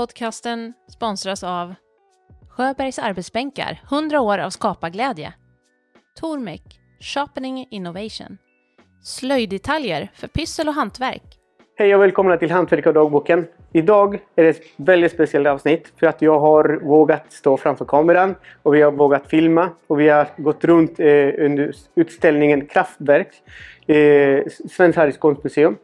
podcasten sponsras av Sjöbergs arbetsbänkar, 100 år av skaparglädje. Tormek, Sharpening Innovation. Slöjddetaljer för pyssel och hantverk. Hej och välkomna till Hantverkardagboken. Idag är det ett väldigt speciellt avsnitt för att jag har vågat stå framför kameran och vi har vågat filma och vi har gått runt eh, under utställningen Kraftverk, eh, Svenskt Harrys konstmuseum.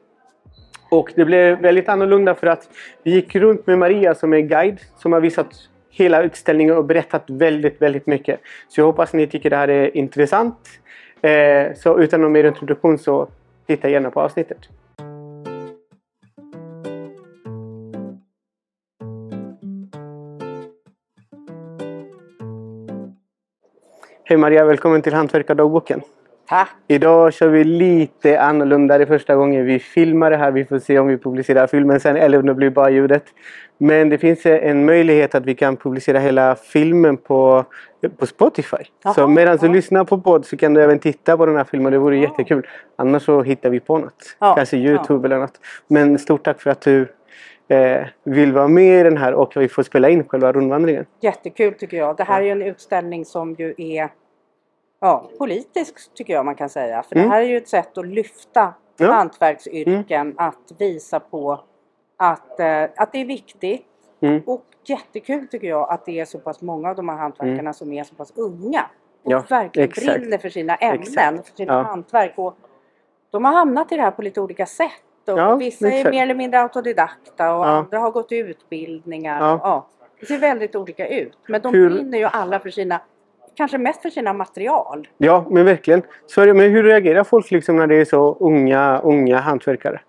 Och det blev väldigt annorlunda för att vi gick runt med Maria som är guide som har visat hela utställningen och berättat väldigt, väldigt mycket. Så jag hoppas ni tycker det här är intressant. Eh, så utan någon mer introduktion så titta gärna på avsnittet. Hej Maria, välkommen till Hantverkardagboken. Tack! Idag kör vi lite annorlunda. Det är första gången vi filmar det här. Vi får se om vi publicerar filmen sen eller om det blir bara ljudet. Men det finns en möjlighet att vi kan publicera hela filmen på, på Spotify. Jaha, så medan du ja. lyssnar på podd så kan du även titta på den här filmen. Det vore jättekul. Annars så hittar vi på något. Ja, Kanske Youtube eller något. Men stort tack för att du eh, vill vara med i den här och vi får spela in själva rundvandringen. Jättekul tycker jag. Det här är ju en utställning som ju är ja, politisk tycker jag man kan säga. För Mm. det här är ju ett sätt att lyfta Ja. hantverksyrken, att visa på att, eh, att det är viktigt. Mm. Och jättekul tycker jag att det är så pass många av de här hantverkarna som är så pass unga. Och Ja, verkligen exakt. brinner för sina ämnen, Exakt. för sina Ja. hantverk. Och de har hamnat i det här på lite olika sätt. Och Ja, vissa är exakt. mer eller mindre autodidakta och Ja. andra har gått utbildningar. Ja. Och, ja, det ser väldigt olika ut. Men de Hur- brinner ju alla för sina, kanske mest för sina material. Ja, men verkligen. Så men hur reagerar folk liksom när det är så unga, unga hantverkare?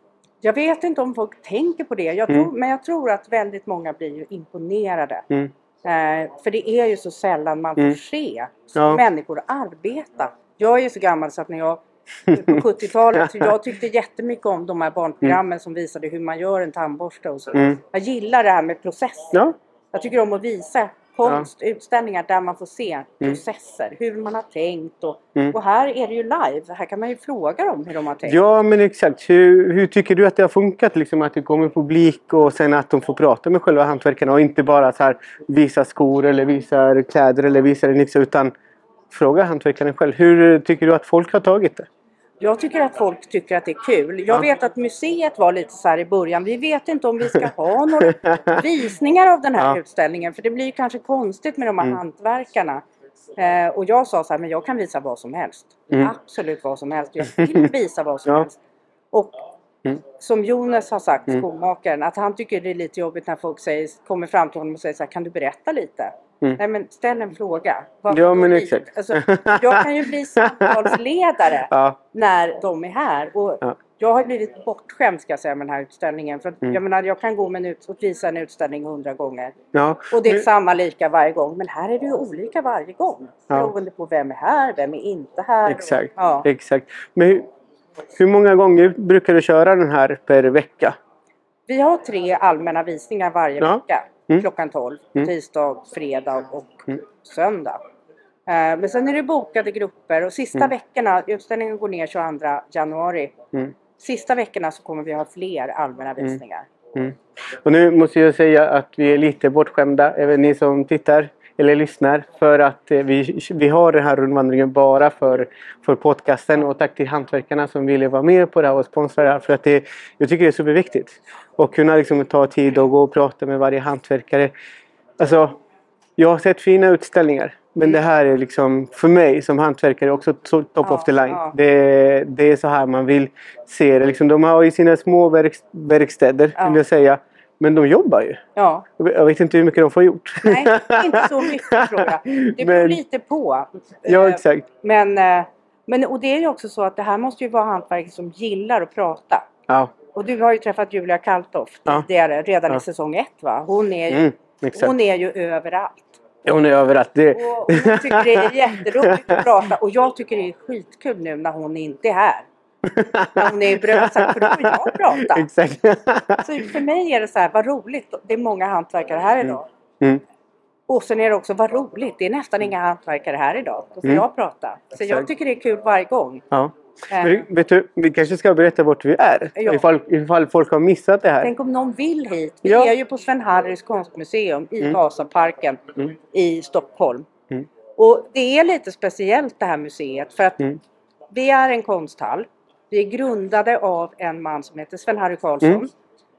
Jag vet inte om folk tänker på det, jag Mm. tror, men jag tror att väldigt många blir imponerade. Mm. Eh, för det är ju så sällan man Mm. får se Ja. människor arbeta. Jag är ju så gammal så att när jag på 70-talet, så jag tyckte jättemycket om de här barnprogrammen som visade hur man gör en tandborste och så. Mm. Jag gillar det här med process. Ja, Jag tycker om att visa konst, utställningar där man får se processer, hur man har tänkt och, Mm. och här är det ju live. Här kan man ju fråga dem hur de har tänkt. ja men exakt. Hur, hur tycker du att det har funkat? Liksom, att det kommer publik och sen att de får prata med själva hantverkarna och inte bara så här, visa skor eller visa kläder eller visa en yxa utan fråga hantverkaren själv. Hur tycker du att folk har tagit det? Jag tycker att folk tycker att det är kul. Jag Ja. vet att museet var lite så här i början. Vi vet inte om vi ska ha några visningar av den här Ja. utställningen. För det blir kanske konstigt med de här Mm. hantverkarna. Eh, och jag sa så här, men jag kan visa vad som helst. Mm. Absolut vad som helst. Jag vill visa vad som Ja. helst. Och Mm. som Jonas har sagt, Mm. skomakaren, att han tycker det är lite jobbigt när folk säger, kommer fram till honom och säger så här, kan du berätta lite? Mm. Nej men ställ en fråga. Vad- Ja, men exakt. Alltså, jag kan ju bli samtalsledare Ja, när de är här. Och Ja. Jag har blivit bortskämd ska jag säga med den här utställningen. För att, Mm. jag, menar, jag kan gå med en ut, och visa en utställning hundra gånger. ja. Och det är Men- samma lika varje gång. Men här är det ju olika varje gång. Beroende på vem är här, vem är inte här. Exakt. Ja. exakt. Men hur, hur många gånger brukar du köra den här per vecka? Vi har tre allmänna visningar varje vecka. Mm. Klockan 12. Mm. Tisdag, fredag och Mm. söndag. Eh, Men sen är det bokade grupper och sista Mm. veckorna, utställningen går ner 22 januari. Mm. Sista veckorna så kommer vi ha fler allmänna visningar. Mm. Och nu måste jag säga att vi är lite bortskämda, även ni som tittar eller lyssnar, för att eh, vi, vi har den här rundvandringen bara för, för podcasten. Och tack till hantverkarna som ville vara med på det här och sponsra det här. För att det, jag tycker det är superviktigt. Och kunna liksom ta tid och gå och prata med varje hantverkare. Alltså, jag har sett fina utställningar. Men det här är liksom för mig som hantverkare också to- top Ja, of the line. ja. Det, det är så här man vill se det. Liksom, de har ju sina små verk, verkstäder, Ja. vill jag säga. Men de jobbar ju. Ja, Jag vet inte hur mycket de får gjort. nej, inte så mycket tror jag. Det beror Men- lite på. Ja, Eh, exakt. Men, eh, men och det är ju också så att det här måste ju vara hantverkare som gillar att prata. Ja, Och du har ju träffat Julia Kaltoff Ja. tidigare, redan Ja. i säsong ett va? Hon är ju, mm, hon är ju överallt. Hon är överallt. Det, Och hon tycker det är jätteroligt att prata och jag tycker det är skitkul nu när hon inte är här. När hon är i Brösarp, för då får jag prata. exakt. Så för mig är det så här, vad roligt. Det är många hantverkare här idag. Mm. Och sen är det också, vad roligt. Det är nästan inga hantverkare här idag. Då får Mm. jag prata. Så jag Exakt. tycker det är kul varje gång. Ja. Eh, Men, vet du, vi kanske ska berätta vart vi är. Ja. Ifall, ifall folk har missat det här. Tänk om någon vill hit. Vi Ja. är ju på Sven Harrys konstmuseum i Mm. Vasaparken Mm. i Stockholm. Mm. Och det är lite speciellt det här museet för att Mm. vi är en konsthall. Vi är grundade av en man som heter Sven-Harry Karlsson Mm.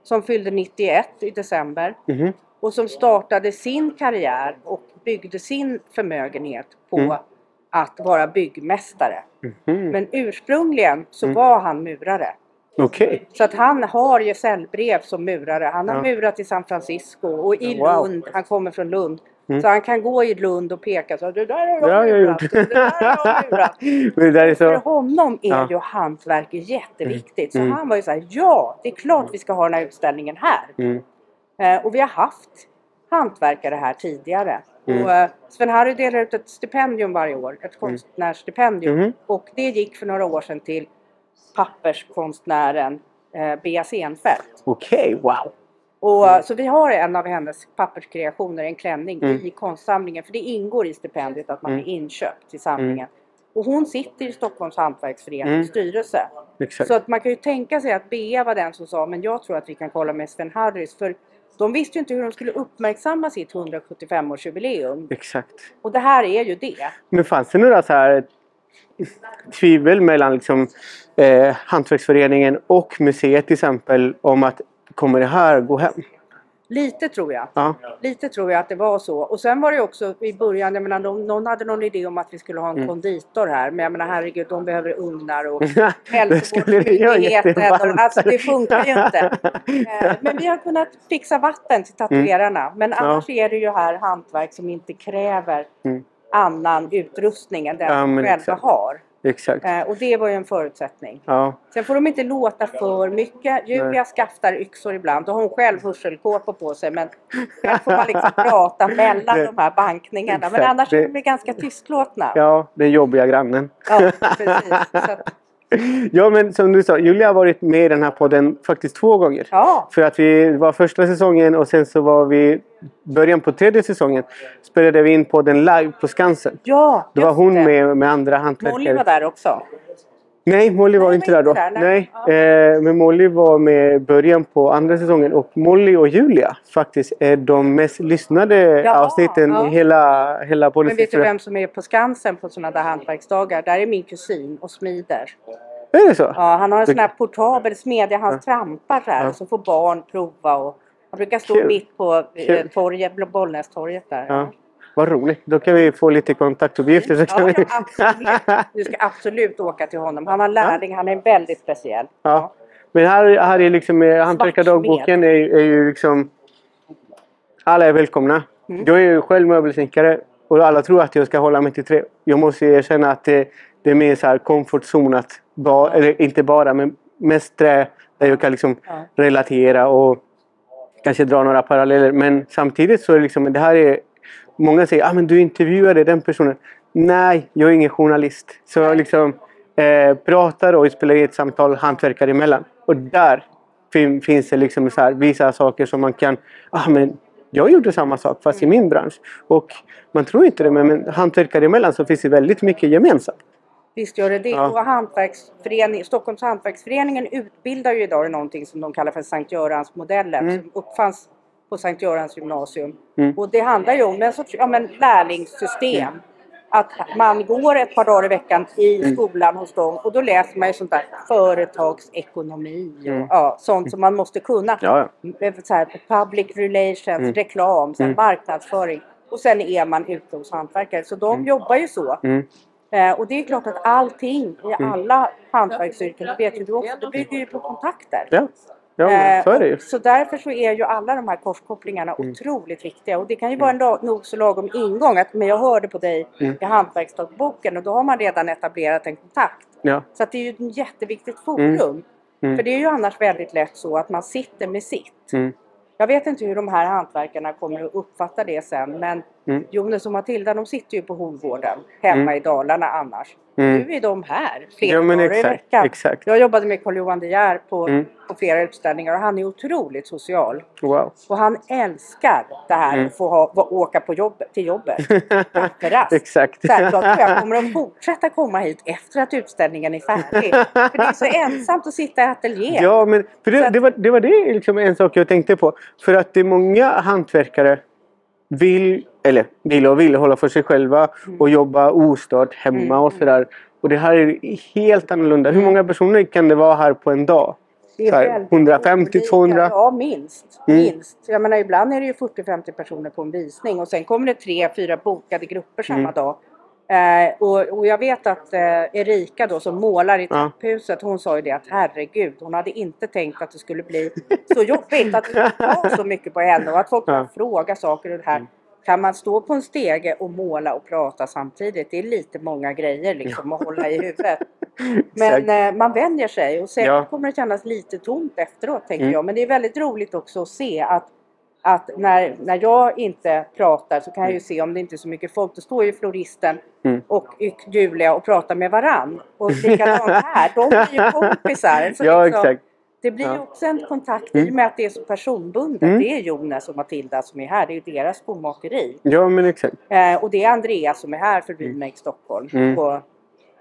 som fyllde 91 i december Mhm. och som startade sin karriär och byggde sin förmögenhet på Mm. att vara byggmästare. Mhm. Men ursprungligen så Mm. var han murare. Okej. Så att han har gesällbrev som murare. Han har Ja. murat i San Francisco och i Wow. Lund. Han kommer från Lund. Mm. Så han kan gå i Lund och peka så det där har jag gjort. Det där har jag. Men det där är För så... honom är Ja. ju hantverk jätteviktigt. Så Mm. han var ju så här, ja det är klart vi ska ha den här utställningen här. Mm. Eh, och vi har haft hantverkare här tidigare. Mm. Och, eh, Sven-Harry delar ut ett stipendium varje år, ett konstnärsstipendium. Mhm. Och det gick för några år sedan till papperskonstnären eh, Bea Senfeldt. Okej, wow. Och, Mm. Så vi har en av hennes papperskreationer, en klänning, Mm. i konstsamlingen. För det ingår i stipendiet att man Mm. blir inköpt till samlingen. Och hon sitter i Stockholms hantverksförenings Mm. styrelse. Exakt. Så att man kan ju tänka sig att Bea var den som sa men jag tror att vi kan kolla med Sven Harrys. För de visste ju inte hur de skulle uppmärksamma sitt 175-årsjubileum. Exakt. Och det här är ju det. Men fanns det några så här tvivel mellan liksom, eh, Hantverksföreningen och museet till exempel om att kommer det här gå hem? Lite tror jag. Ja. Lite tror jag att det var så. Och sen var det också i början, jag menar, någon hade någon idé om att vi skulle ha en Mm. konditor här. Men jag menar herregud, de behöver ugnar och hälsovårdsmyndigheten. Alltså det funkar ju inte. Eh, Men vi har kunnat fixa vatten till tatuerarna. Men annars är det ju här hantverk som inte kräver Mm. annan utrustning än den Ja, men själva exakt. har. Exakt. Eh, Och det var ju en förutsättning. Ja. Sen får de inte låta för mycket. Julia skaftar yxor ibland. Då har hon själv hörselkåpor på sig. Men där får man liksom prata mellan Det- de här bankningarna. Men Exakt, annars det- är de ganska tystlåtna. ja, den jobbiga grannen. Ja, precis. Ja, men som du sa, Julia har varit med i den här podden faktiskt två gånger. ja, För att vi var första säsongen och sen så var vi början på tredje säsongen. Spelade vi in podden live på Skansen. ja Då var hon det. med med andra hantverkare. Molly var där också. Nej, Molly var Nej, inte där då. där, nej. nej. Eh, men Molly var med i början på andra säsongen. Och Molly och Julia faktiskt är de mest lyssnade Ja, avsnitten ja. i hela, hela poddens Men vet du vem som är på Skansen på sådana där hantverksdagar? Där är min kusin och smider. Är det så? Ja, han har en sån här portabel smedja. Han Ja. trampar här Ja. och så får barn prova. Och han brukar stå Kul. mitt på eh, torget, Bollnästorget där. Ja. Vad roligt. Då kan vi få lite kontaktuppgifter. Så kan Ja, vi... ja, absolut. Du ska absolut åka till honom. Han har lärling, han är väldigt speciell. Ja. Men här, här är liksom eh, hantverkardagboken är, är ju liksom... Alla är välkomna. Mm. Jag är ju själv möbelsnickare och alla tror att jag ska hålla mig till tre. Jag måste erkänna att det, det är mer så här att ba, eller inte bara men mest trä där jag kan liksom Ja. relatera och kanske dra några paralleller. Men samtidigt så är det liksom det här är Många säger att ah, men du intervjuade den personen. Nej, jag är ingen journalist. Så jag liksom eh, pratar och spelar in ett samtal hantverkare emellan. Och där fin, finns det liksom så här, vissa saker som man kan... Ah, men jag gjorde samma sak fast i min bransch. Och man tror inte det men, men hantverkare emellan så finns det väldigt mycket gemensamt. Visst gör det det. Ja. Och hantverksförening, Stockholms hantverksföreningen utbildar ju idag i någonting som de kallar för Sankt Görans-modellen. Mm. Som uppfanns på Sankt Görans gymnasium. Mm. Och det handlar ju om en sorts ja, men lärlingssystem. Att man går ett par dagar i veckan i Mm. skolan hos dem och då läser man ju sånt där företagsekonomi och Mm. ja, sånt som man måste kunna. Ja, Så här, public relations, Mm. reklam, sen Mm. marknadsföring. Och sen är man ute hos hantverkare. Så de jobbar ju så. Mm. Eh, och det är klart att allting i alla hantverksyrken, det vet ju du också, det bygger ju på kontakter. Ja. men så är det. Eh, Så därför så är ju alla de här korskopplingarna Mm. otroligt viktiga. Och det kan ju vara en lag, nog så lagom ingång. Att, men jag hörde på dig Mm. i hantverksdagboken och då har man redan etablerat en kontakt. Ja. Så att det är ju ett jätteviktigt forum. Mm. För det är ju annars väldigt lätt så att man sitter med sitt. Mm. Jag vet inte hur de här hantverkarna kommer att uppfatta det sen men Mm. Jonas och Matilda de sitter ju på Hovgården hemma Mm. i Dalarna annars. Mm. Nu är de här flera Ja dagar i exakt. veckan. exakt. Jag jobbade med Carl-Johan De Geer på, Mm. på flera utställningar och han är otroligt social. Wow. Och han älskar det här Mm. att få ha, åka på jobbet, till jobbet. Kafferast. exakt. Självklart, och jag kommer att fortsätta komma hit efter att utställningen är färdig. För det är så ensamt att sitta i ateljén. Ja, men för Så det, att- det, var, det var det liksom en sak jag tänkte på. För att det är många hantverkare vill, eller vill och vill hålla för sig själva Mm. och jobba ostört hemma Mm, och sådär. Och det här är helt annorlunda. Hur många personer kan det vara här på en dag? Det är Så här, väldigt 150, olika. 200? Ja, minst. Mm. minst. Jag menar, ibland är det ju 40-50 personer på en visning och sen kommer det tre, fyra bokade grupper samma Mm. dag. Eh, och, och jag vet att eh, Erika då som målar i trapphuset, hon sa ju det att herregud, hon hade inte tänkt att det skulle bli så jobbigt, att det ta så mycket på henne och att folk Ja. fråga saker och det här. Kan man stå på en stege och måla och prata samtidigt? Det är lite många grejer liksom att hålla i huvudet. Men eh, man vänjer sig och säkert Ja. kommer det kännas lite tomt efteråt tänker Mm. jag. Men det är väldigt roligt också att se att, att när, när jag inte pratar så kan jag ju se om det inte är så mycket folk. Då står ju floristen Mm. och Julia och pratar med varann. Och likadant här, de blir ju kompisar. Så Ja, liksom, exakt. Det blir ju Ja. också en kontakt Mm. i och med att det är så personbundet. Mm. Det är Jonas och Matilda som är här, det är ju deras skomakeri. Ja, men exakt. Eh, och det är Andreas som är här för Remake Stockholm. Mm. Och,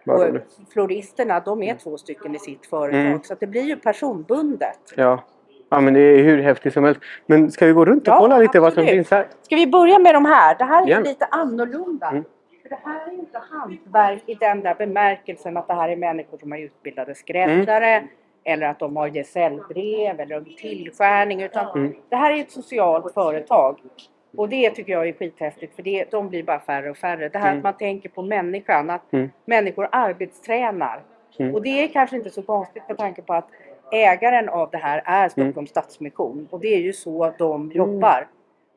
och floristerna, de är två stycken i sitt företag. Mm. Så det blir ju personbundet. Ja. Ja, men det är hur häftigt som helst. Men ska vi gå runt och Ja, kolla lite vad som absolut. finns här? Ska vi börja med de här? Det här är Gärna. lite annorlunda. Mm. För det här är inte hantverk i den där bemärkelsen att det här är människor som är utbildade skräddare Mm. eller att de har gesällbrev eller en tillskärning. Utan Mm. det här är ett socialt företag. Och det tycker jag är skithäftigt för det, de blir bara färre och färre. Det här Mm. att man tänker på människan, att Mm. människor arbetstränar. Mm. Och det är kanske inte så konstigt med tanke på att ägaren av det här är Stockholms Mm. Stadsmission. Och det är ju så de jobbar.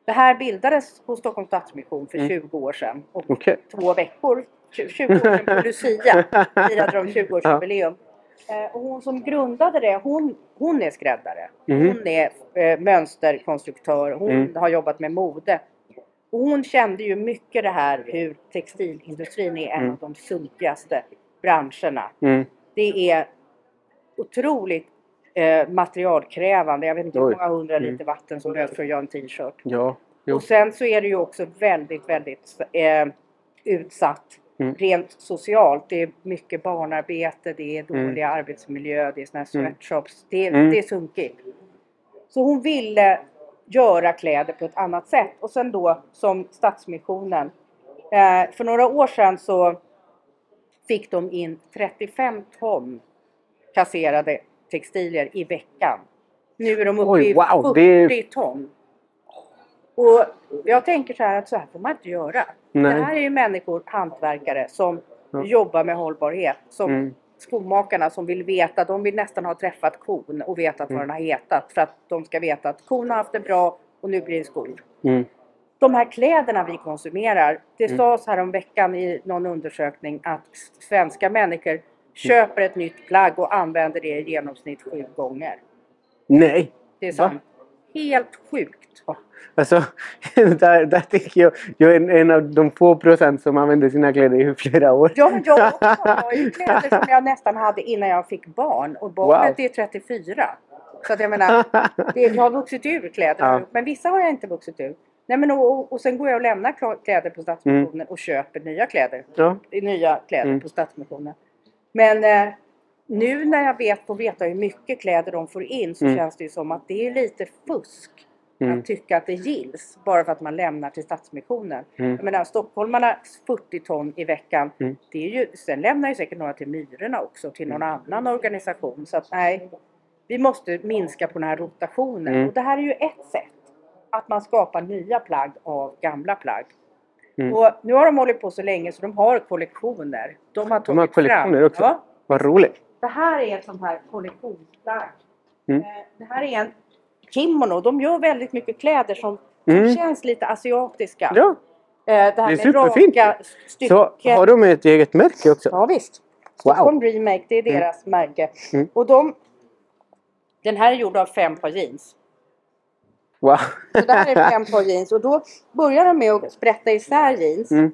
Det här bildades hos Stockholms Stadsmission för Mm. 20 år sedan. Och Okej. två veckor, 20 år sedan på Lucia, firade de 20-årsjubileum. Eh, och hon som grundade det, hon, hon är skräddare. Mhm. Hon är eh, mönsterkonstruktör. Hon Mm. har jobbat med mode. Och hon kände ju mycket det här hur textilindustrin är en Mm. av de sunkigaste branscherna. Mm. Det är otroligt eh, materialkrävande. Jag vet inte hur många hundra Mm. liter vatten som behövs för att göra en t-shirt. Ja. Jo. Och sen så är det ju också väldigt, väldigt eh, utsatt Mm. rent socialt. Det är mycket barnarbete, det är Mm. dålig arbetsmiljö, det är såna här Mm. sweatshops. Det, är, Mm. det är sunkigt. Så hon ville göra kläder på ett annat sätt. Och sen då som Stadsmissionen. Eh, för några år sedan så fick de in 35 ton kasserade textilier i veckan. Nu är de uppe Oj, i wow, 40 det ton. Och jag tänker så här att så här får man inte göra. Nej. Det här är ju människor, hantverkare, som Ja. jobbar med hållbarhet. Som Mm. skomakarna som vill veta, de vill nästan ha träffat kon och vetat Mm. vad den har hetat. För att de ska veta att kon har haft det bra och nu blir det skor. Mm. De här kläderna vi konsumerar, det Mm. sades här om veckan i någon undersökning att svenska människor köper ett nytt plagg och använder det i genomsnitt sju gånger. Nej. Det är Va? sant. Helt sjukt. Alltså, där, där tänker jag, jag är en av de få procent som använder sina kläder i flera år. Ja, men jag också. Jag har ju kläder som jag nästan hade innan jag fick barn. Och barnet Wow. är 34. Så att jag menar, det, jag har vuxit ur kläder. Ja. Men vissa har jag inte vuxit ur. Nej, men och, och, sen går jag och lämnar kläder på Stadsmissionen och köper nya kläder. Ja. Nya kläder Mm. på Stadsmissionen. Men eh, nu när jag vet, får veta hur mycket kläder de får in så Mm. känns det ju som att det är lite fusk. Mm. Att tycka att det gills bara för att man lämnar till Stadsmissionen. Mm. Jag menar stockholmarna 40 ton i veckan. Mm. Det är ju, sen lämnar ju säkert några till Myrorna också till någon annan organisation. Så att nej, vi måste minska på den här rotationen. Mm. Och det här är ju ett sätt. Att man skapar nya plagg av gamla plagg. Mm. Och nu har de hållit på så länge så de har kollektioner. De har tagit De har kollektioner fram. också? Ja, Vad roligt. det här är ett sånt här kollektionsplagg. Mm. Eh, Det här är en kimono. De gör väldigt mycket kläder som Mm. känns lite asiatiska. Ja, Eh, Det här Det är med superfint. raka stycken. så har de ett eget märke också? Ja visst. Wow. Stockholm Remake, det är deras märke. Mm. Och de, den här är gjord av fem par jeans. Wow. Så det här är fem par jeans och då börjar de med att sprätta isär jeans. Mm.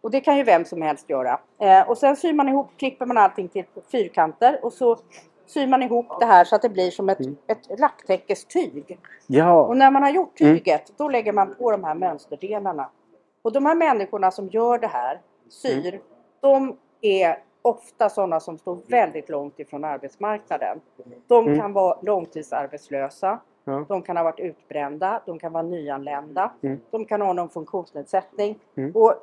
Och det kan ju vem som helst göra. Eh, och sen syr man ihop, klipper man allting till fyrkanter och så syr man ihop det här så att det blir som ett, Mm. ett lacktäckestyg. Ja. Och när man har gjort Mm. tyget då lägger man på de här mönsterdelarna. Och de här människorna som gör det här, syr, Mm. de är ofta sådana som står väldigt långt ifrån arbetsmarknaden. De Mm. kan vara långtidsarbetslösa, Ja. de kan ha varit utbrända, de kan vara nyanlända, Mm. de kan ha någon funktionsnedsättning. Mm. Och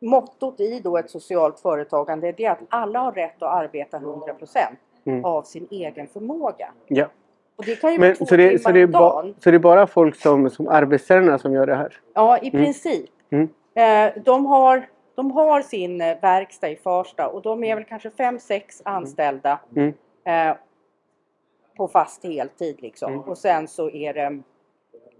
mottot i då ett socialt företagande är att alla har rätt att arbeta 100% Mm. av sin egen förmåga. ja. Och det kan ju Men, vara två så, det, så, det ba, så det är bara folk som, som arbetstränare som gör det här? Ja, i princip. Mm. Eh, de, har, de har sin eh, verkstad i Farsta och de är väl kanske fem sex anställda Mm. eh, på fast heltid liksom. Mm. Och sen så är det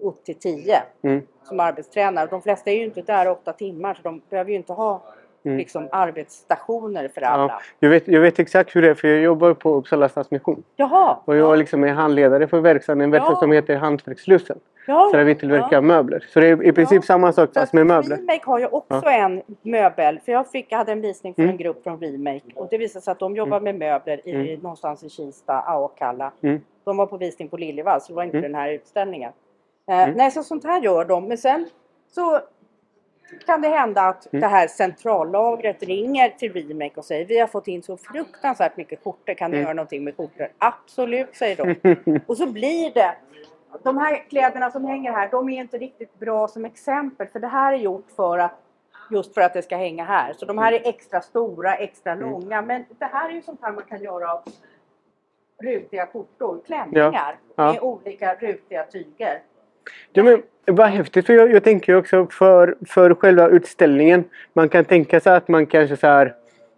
upp till tio Mm. som arbetstränare. De flesta är ju inte där åtta timmar så de behöver ju inte ha Mm. liksom, arbetsstationer för alla. Ja. Jag, vet, jag vet exakt hur det är för jag jobbar på Uppsala Stadsmission. Jaha! Och jag liksom är handledare för verkstaden, en verkstad Ja. som heter Hantverkslussen. Ja. Så där vi tillverkar ja. möbler. Så det är i princip Ja. samma sak fast med möbler. Remake har ju också en möbel. För jag, fick, jag hade en visning för Mm. en grupp från Remake. Och det visade sig att de jobbar med möbler i, Mm. någonstans i Kista, Akalla. Mm. De var på visning på Liljevall så det var inte Mm. den här utställningen. Eh, Mm. Nej, så sånt här gör de. Men sen så kan det hända att Mm. det här centrallagret ringer till Remake och säger vi har fått in så fruktansvärt mycket skjortor. Kan ni Mm. göra någonting med skjortor? Absolut, säger de. Och så blir det. De här kläderna som hänger här, de är inte riktigt bra som exempel. För det här är gjort för att just för att det ska hänga här. Så de här är extra stora, extra Mm. långa. Men det här är ju sånt här man kan göra av rutiga skjortor, klänningar Ja. med olika rutiga tyger. Ja, men, vad häftigt, för jag, jag tänker också för, för själva utställningen. Man kan tänka sig att man kanske så här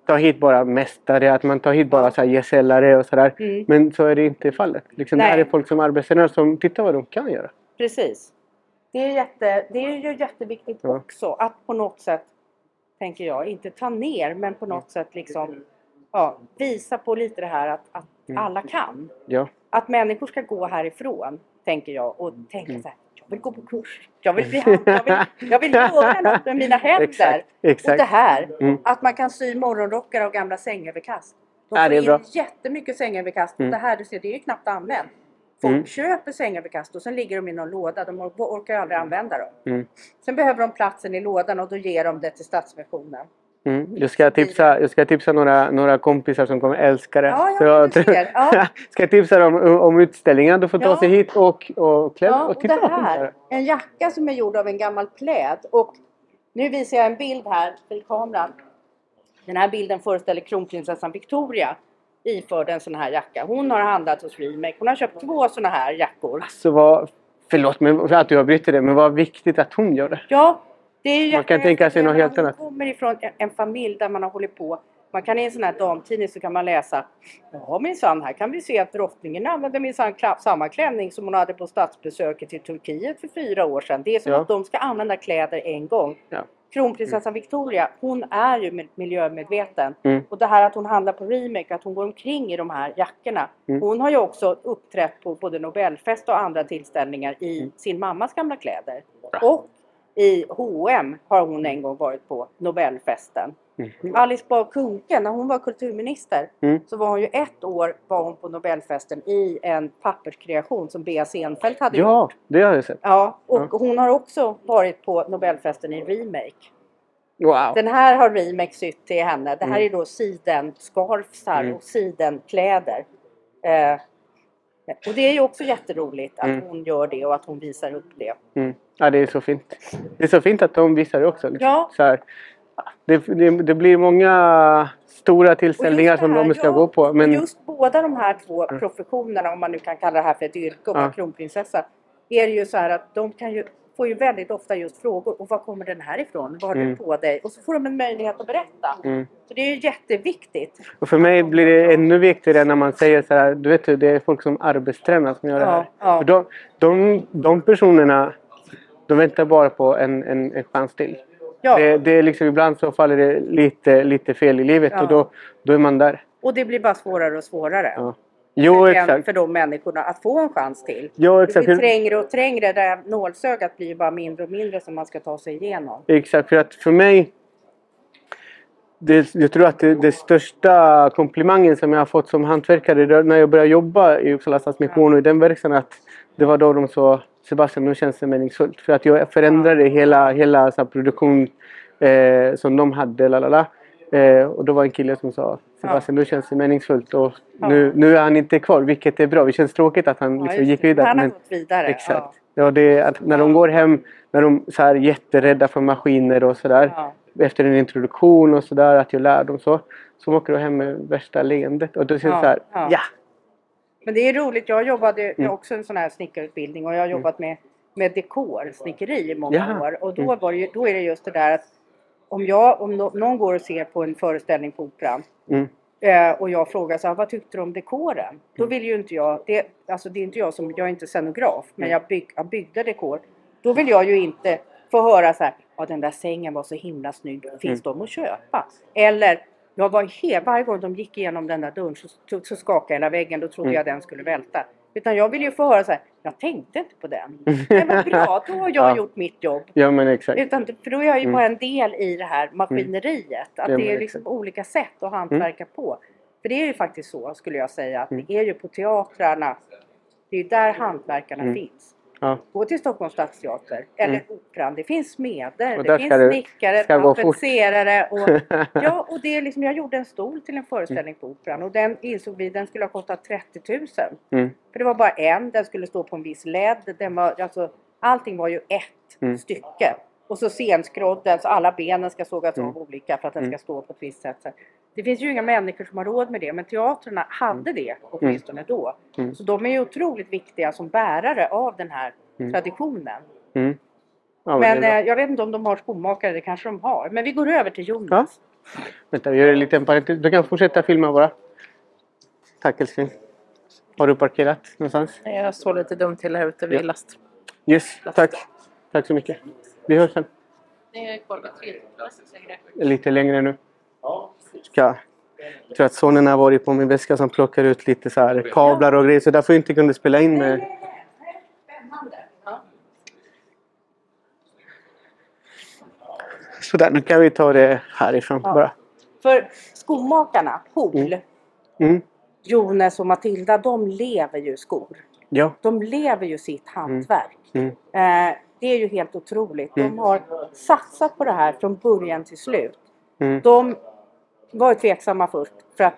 tar hit bara mästare, att man tar hit bara så här och sådär. Mm. Men så är det inte fallet. Liksom, det här är folk som arbetstränare som tittar vad de kan göra. Precis. Det är, jätte, det är ju jätteviktigt Ja. också att på något sätt, tänker jag, inte ta ner men på något sätt liksom ja, visa på lite det här att, att Mm. alla kan. Ja. Att människor ska gå härifrån, tänker jag, och tänka Mm. så här, jag vill gå på kurs, jag vill bli hand, jag vill, jag vill göra något med mina händer. Exakt. Och det Exakt. här, Mm. att man kan sy morgonrockar av gamla sängöverkast. De Ja, får det är in jättemycket sängöverkast. Mm. Det här, du ser, det är ju knappt använt. Folk Mm. köper sängöverkast och sen ligger de i någon låda. De or- orkar ju aldrig använda dem. Mm. Sen behöver de platsen i lådan och då ger de det till Stadsmissionen. Mm. Jag, ska tipsa, jag ska tipsa några, några kompisar som kommer älska det. Ja, ja, Så men jag. Ja. ska tipsa dem om utställningen. Du får ta Ja. sig hit och, och, kläm, Ja, och och titta fint det här, är. en jacka som är gjord av en gammal pläd. Och nu visar jag en bild här till kameran. Den här bilden föreställer kronprinsessan Victoria iförd en sån här jacka. Hon har handlat hos Remake. Hon har köpt två såna här jackor. Så vad, förlåt mig för att jag avbryter det, men vad viktigt att hon gör det. Ja, Man kan tänka sig något helt annat. Hon kommer ifrån en- familj där man har hållit på. Man kan i en sån här damtidning så kan man läsa Ja minsann, här kan vi se att drottningen använde minsann samma klänning som hon hade på statsbesöket till Turkiet för fyra år sedan. Det är som Ja. att de ska använda kläder en gång. Ja. Kronprinsessan Victoria, hon är ju mil- miljömedveten. Mm. Och det här att hon handlar på Remake, att hon går omkring i de här jackorna. Mm. Hon har ju också uppträtt på både Nobelfest och andra tillställningar i Mm. sin mammas gamla kläder. Bra. Och i H&M har hon en gång varit på Nobelfesten. Mhm. Alice Bah Kuhnke, när hon var kulturminister, Mm. så var hon ju ett år var hon på Nobelfesten i en papperskreation som Bea Senfeldt hade Ja, gjort. det har jag sett. Ja, och Ja. hon har också varit på Nobelfesten i Remake. Wow. Den här har Remake sytt till henne. Det här Mm. är då sidenscarfsar Mm. och sidenkläder. Eh, och det är ju också jätteroligt att Mm. hon gör det och att hon visar upp det. Ja, det är så fint. Det är så fint att de visar det också. Liksom. Ja. Så här, det, det, det blir många stora tillställningar det som här, de ska ja, gå på. Men, just båda de här två Mm. professionerna, om man nu kan kalla det här för ett yrke och Ja. kronprinsessa, är det ju så här att de kan ju, får ju väldigt ofta just frågor. Och var kommer den här ifrån? Vad har Mm. du på dig? Och så får de en möjlighet att berätta. mm. Så det är ju jätteviktigt. Och för mig blir det ännu viktigare när man säger så här, du vet det är folk som arbetstränar som gör det Ja, här. ja. De, de, de personerna, de väntar bara på en, en, en chans till. Ja, Det, det är liksom, ibland så faller det lite, lite fel i livet Ja. och då, då är man där. och det blir bara svårare och svårare. Ja. Jo, för, den, exakt. för de människorna att få en chans till. Det exakt. blir trängre och trängre. Det här nålsögat blir bara mindre och mindre som man ska ta sig igenom. Exakt, för att för mig... Det, jag tror att det, det största komplimangen som jag har fått som hantverkare det är när jag började jobba i Uppsala Stadsmission och i den verksamheten att det var då de sa Sebastian, nu känns det meningsfullt. För att jag förändrade hela, hela så produktion eh, som de hade. Lalala. Eh, och då var en kille som sa Sebastian, nu känns det meningsfullt. Och nu, nu är han inte kvar, vilket är bra. Det känns tråkigt att han Ja, liksom gick vidare. Han har men- gått vidare. Exakt. Ja, det när de går hem, när de så här jätterädda för maskiner och sådär. Ja. Efter en introduktion och sådär, att jag lär dem så. Så åker de hem med värsta leendet. Och då känns det Ja, så här, ja. Ja. Men det är roligt. Jag jobbade Mm. också en sån här snickarutbildning och jag har jobbat med, med dekor, snickeri i många Jaha. år. Och då, Mm. var det då är det just det där att om, jag, om nå- någon går och ser på en föreställning på Operan Mm. eh, och jag frågar så här, vad tyckte du om dekoren? Då vill ju inte jag, det, alltså det är inte jag som, jag är inte scenograf, men Mm. jag, bygg, jag byggde dekor. Då vill jag ju inte få höra så här, ja den där sängen var så himla snygg, finns de att köpa? Eller jag var helt, varje gång de gick igenom den där dörren så, så, så skakade hela väggen, då trodde Mm. jag den skulle välta. Utan jag vill ju få höra så här, jag tänkte inte på den. Det var bra, då har jag Ja. gjort mitt jobb. Ja men exakt. Utan, för då är jag ju Mm. bara en del i det här maskineriet. Att Ja, det men är liksom olika sätt att hantverka på. För det är ju faktiskt så skulle jag säga att Mm. det är ju på teatrarna. Det är ju där hantverkarna Mm. finns. Ja. Gå till Stockholms stadsteater eller Operan. Det finns smeder, det finns snickare, tapetserare. Och, ja, och det är liksom, jag gjorde en stol till en föreställning på Operan och den insåg vi den skulle ha kostat 30 000. Mm. För det var bara en, den skulle stå på en viss led. Den var, alltså, allting var ju ett Mm. stycke. Och så scenskrodden, så alla benen ska sågas Mm. av olika för att den Mm. ska stå på ett visst sätt. Det finns ju inga människor som har råd med det, men teatrarna hade det åtminstone då. Mm. Så de är ju otroligt viktiga som bärare av den här Mm. traditionen. Mm. Ja, Men eh, jag vet inte om de har skomakare, det kanske de har. Men vi går över till Jonas. Vänta, vi gör en liten parentes. Du kan fortsätta filma bara. Tack älskling. Har du parkerat någonstans? Jag står lite dumt till här ute vid Ja. last. Yes, tack. Tack så mycket. Vi hörs sen. Det är kollat längre. Lite längre nu. Ska. Jag tror att sonen har varit på min väska som plockar ut lite så här kablar och grejer så därför jag inte kunde spela in med... Sådär, nu kan vi ta det härifrån Ja. bara. För skomakarna, Pool, Mm. Jonas och Matilda, de lever ju skor. Ja. De lever ju sitt hantverk. Mm. Eh, det är ju helt otroligt. De Mm. har satsat på det här från början till slut. Mm. De var ju tveksamma först för att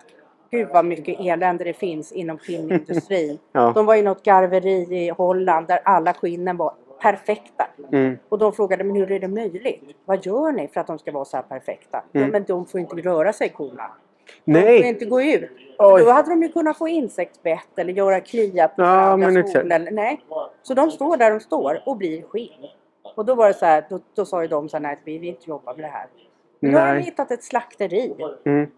gud vad mycket elände det finns inom skinnindustrin. Ja. De var i något garveri i Holland där alla skinnen var perfekta. Mm. Och de frågade men hur är det möjligt? Vad gör ni för att de ska vara så här perfekta? Ja, Mm. men de får inte röra sig korna. De får Nej! inte gå ut. Oj. Då hade de ju kunnat få insektsbett eller göra klia på Ja, eller, Nej. Så de står där de står och blir skinn. Och då var det så här, då, då sa ju de så här, nej vi vill inte jobba med det här. Men då har de Nej. hittat ett slakteri Mm.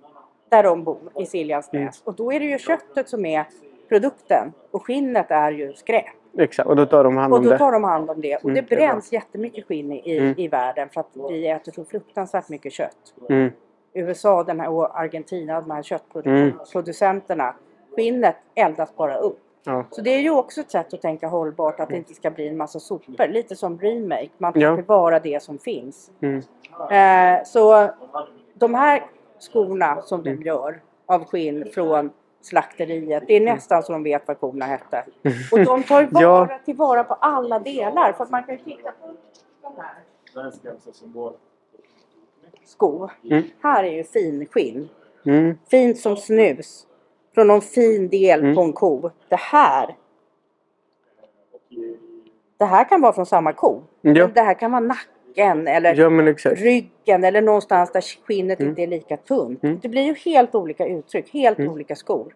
där de bor i Siljansnäs. Och då är det ju köttet som är produkten och skinnet är ju skräp. Exakt, och då tar de hand Och om då det. tar de hand om det. Och Mm, det bränns jättemycket skinn i, Mm. i världen för att vi äter så fruktansvärt mycket kött. Mm. USA den här, och Argentina, de här Mm. köttproducenterna. Skinnet eldas bara upp. Ja. Så det är ju också ett sätt att tänka hållbart, att det inte ska bli en massa sopor. Lite som remake, man tar Ja. tillvara det som finns. Mm. Eh, så de här skorna som Mm. de gör av skinn från slakteriet, det är nästan så de vet vad korna hette. Och de tar ju Ja. vara tillvara på alla delar. För att man kan ju titta på de här sko. Mm. Här är ju finskinn. Mm. Fint som snus. Från någon fin del Mm. på en ko. Det här. Det här kan vara från samma ko. Ja. Det här kan vara nacken eller ja, ryggen eller någonstans där skinnet Mm. inte är lika tunt. Mm. Det blir ju helt olika uttryck, helt Mm. olika skor.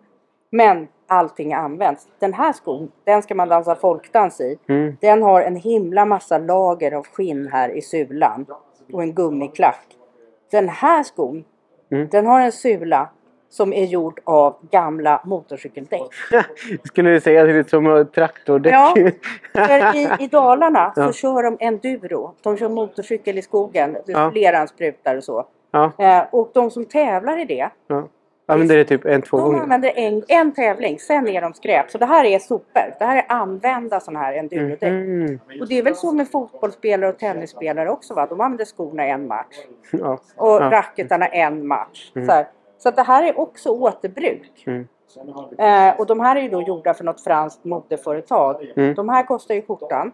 Men allting används. Den här skon, den ska man dansa folkdans i. Den har en himla massa lager av skinn här i sulan och en gummiklack. Den här skon, Mm. den har en sula som är gjord av gamla motorcykeldäck. Skulle du säga att det är som traktordäck? Ja. För i, i Dalarna Ja. så kör de enduro. De kör motorcykel i skogen. Det Ja. Leran sprutar och så. ja. Eh, och de som tävlar i det, Ja. Använder det typ en, två De gånger? använder en, en tävling, sen är de skräp. Så det här är sopor. Det här är använda sådana här endurodäck. Mm. Och det är väl så med fotbollsspelare och tennisspelare också va? De använder skorna en match. Ja. Och Ja. racketarna en match. Mm. Så, här. så det här är också återbruk. Mm. Eh, och de här är ju då gjorda för något franskt modeföretag. Mm. De här kostar ju skjortan.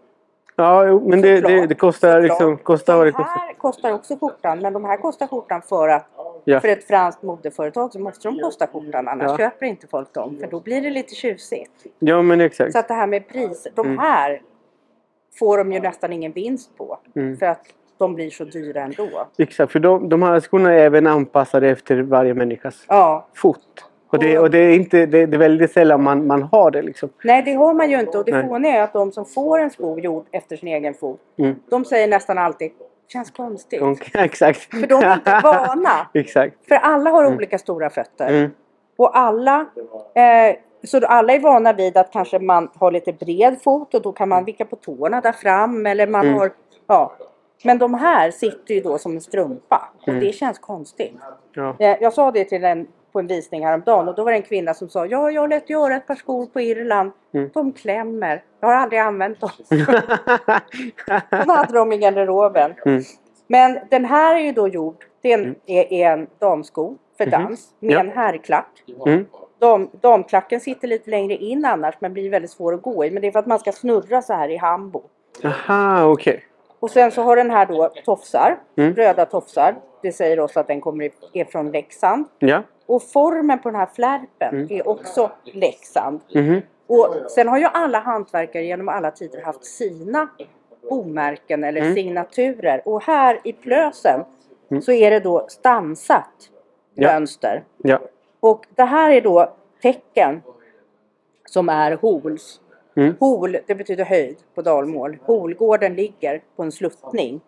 Ja, jo, men det, det, det kostar liksom... Kostar vad det De här kostar också skjortan, men de här kostar skjortan för att Ja. för ett franskt modeföretag så måste de kosta skjortan, annars Ja. köper inte folk dem. För då blir det lite tjusigt. ja, men exakt. Så att det här med priser, de Mm. här får de ju nästan ingen vinst på. Mm. För att de blir så dyra ändå. Exakt, för de, de här skorna är även anpassade efter varje människas Ja, fot. Och det, och det, är, inte, det, det är väldigt sällan man, man har det liksom. nej det har man ju inte. Och det fåniga är att de som får en sko gjord efter sin egen fot, Mm. de säger nästan alltid känns konstigt. De, exakt. För de är inte vana. exakt. För alla har olika stora fötter. Mm. Och alla, eh, så alla är vana vid att kanske man har lite bred fot och då kan man vicka på tårna där fram eller man Mm. har, ja. Men de här sitter ju då som en strumpa och Mm. det känns konstigt. Ja. Eh, jag sa det till en på en visning häromdagen och då var det en kvinna som sa ja, jag lät göra ett par skor på Irland. Mm. De klämmer. Jag har aldrig använt dem. Hon hade dem i garderoben. Mm. Men den här är ju då gjord, det är en, är, är en damsko för Mhm. dans med Ja. en herrklack. Mm. Dam, damklacken sitter lite längre in annars men blir väldigt svår att gå i. Men det är för att man ska snurra så här i hambo. Aha, okej. Och sen så har den här då tofsar, Mm. röda tofsar. Det säger oss att den kommer från Leksand. Ja. Och formen på den här flärpen Mm. är också Leksand. Mhm. Och sen har ju alla hantverkare genom alla tider haft sina bomärken eller Mm. signaturer. Och här i plösen Mm. så är det då stansat Ja. mönster. Ja. Och det här är då tecken som är hols. Mm. Hol, det betyder höjd på dalmål. Holgården ligger på en sluttning.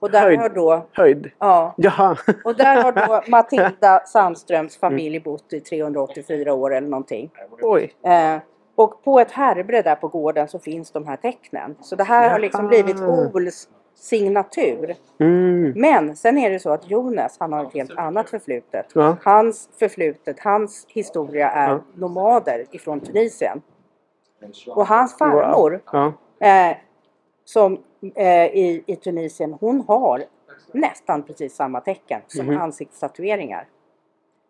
Och där Höjd. har då, Höjd. ja, Jaha. och där har då Matilda Sandströms familj bott i 384 år eller någonting. Oj. Eh, och på ett härbre där på gården så finns de här tecknen. Så det här har liksom Jaha. blivit Ols signatur. Mm. Men sen är det så att Jonas, han har ett helt annat förflutet. Ja. Hans förflutet, hans historia är Ja. nomader ifrån Tunisien. Och hans farmor Ja. eh, som, eh, i, i Tunisien, hon har nästan precis samma tecken som Mhm. ansiktstatueringar.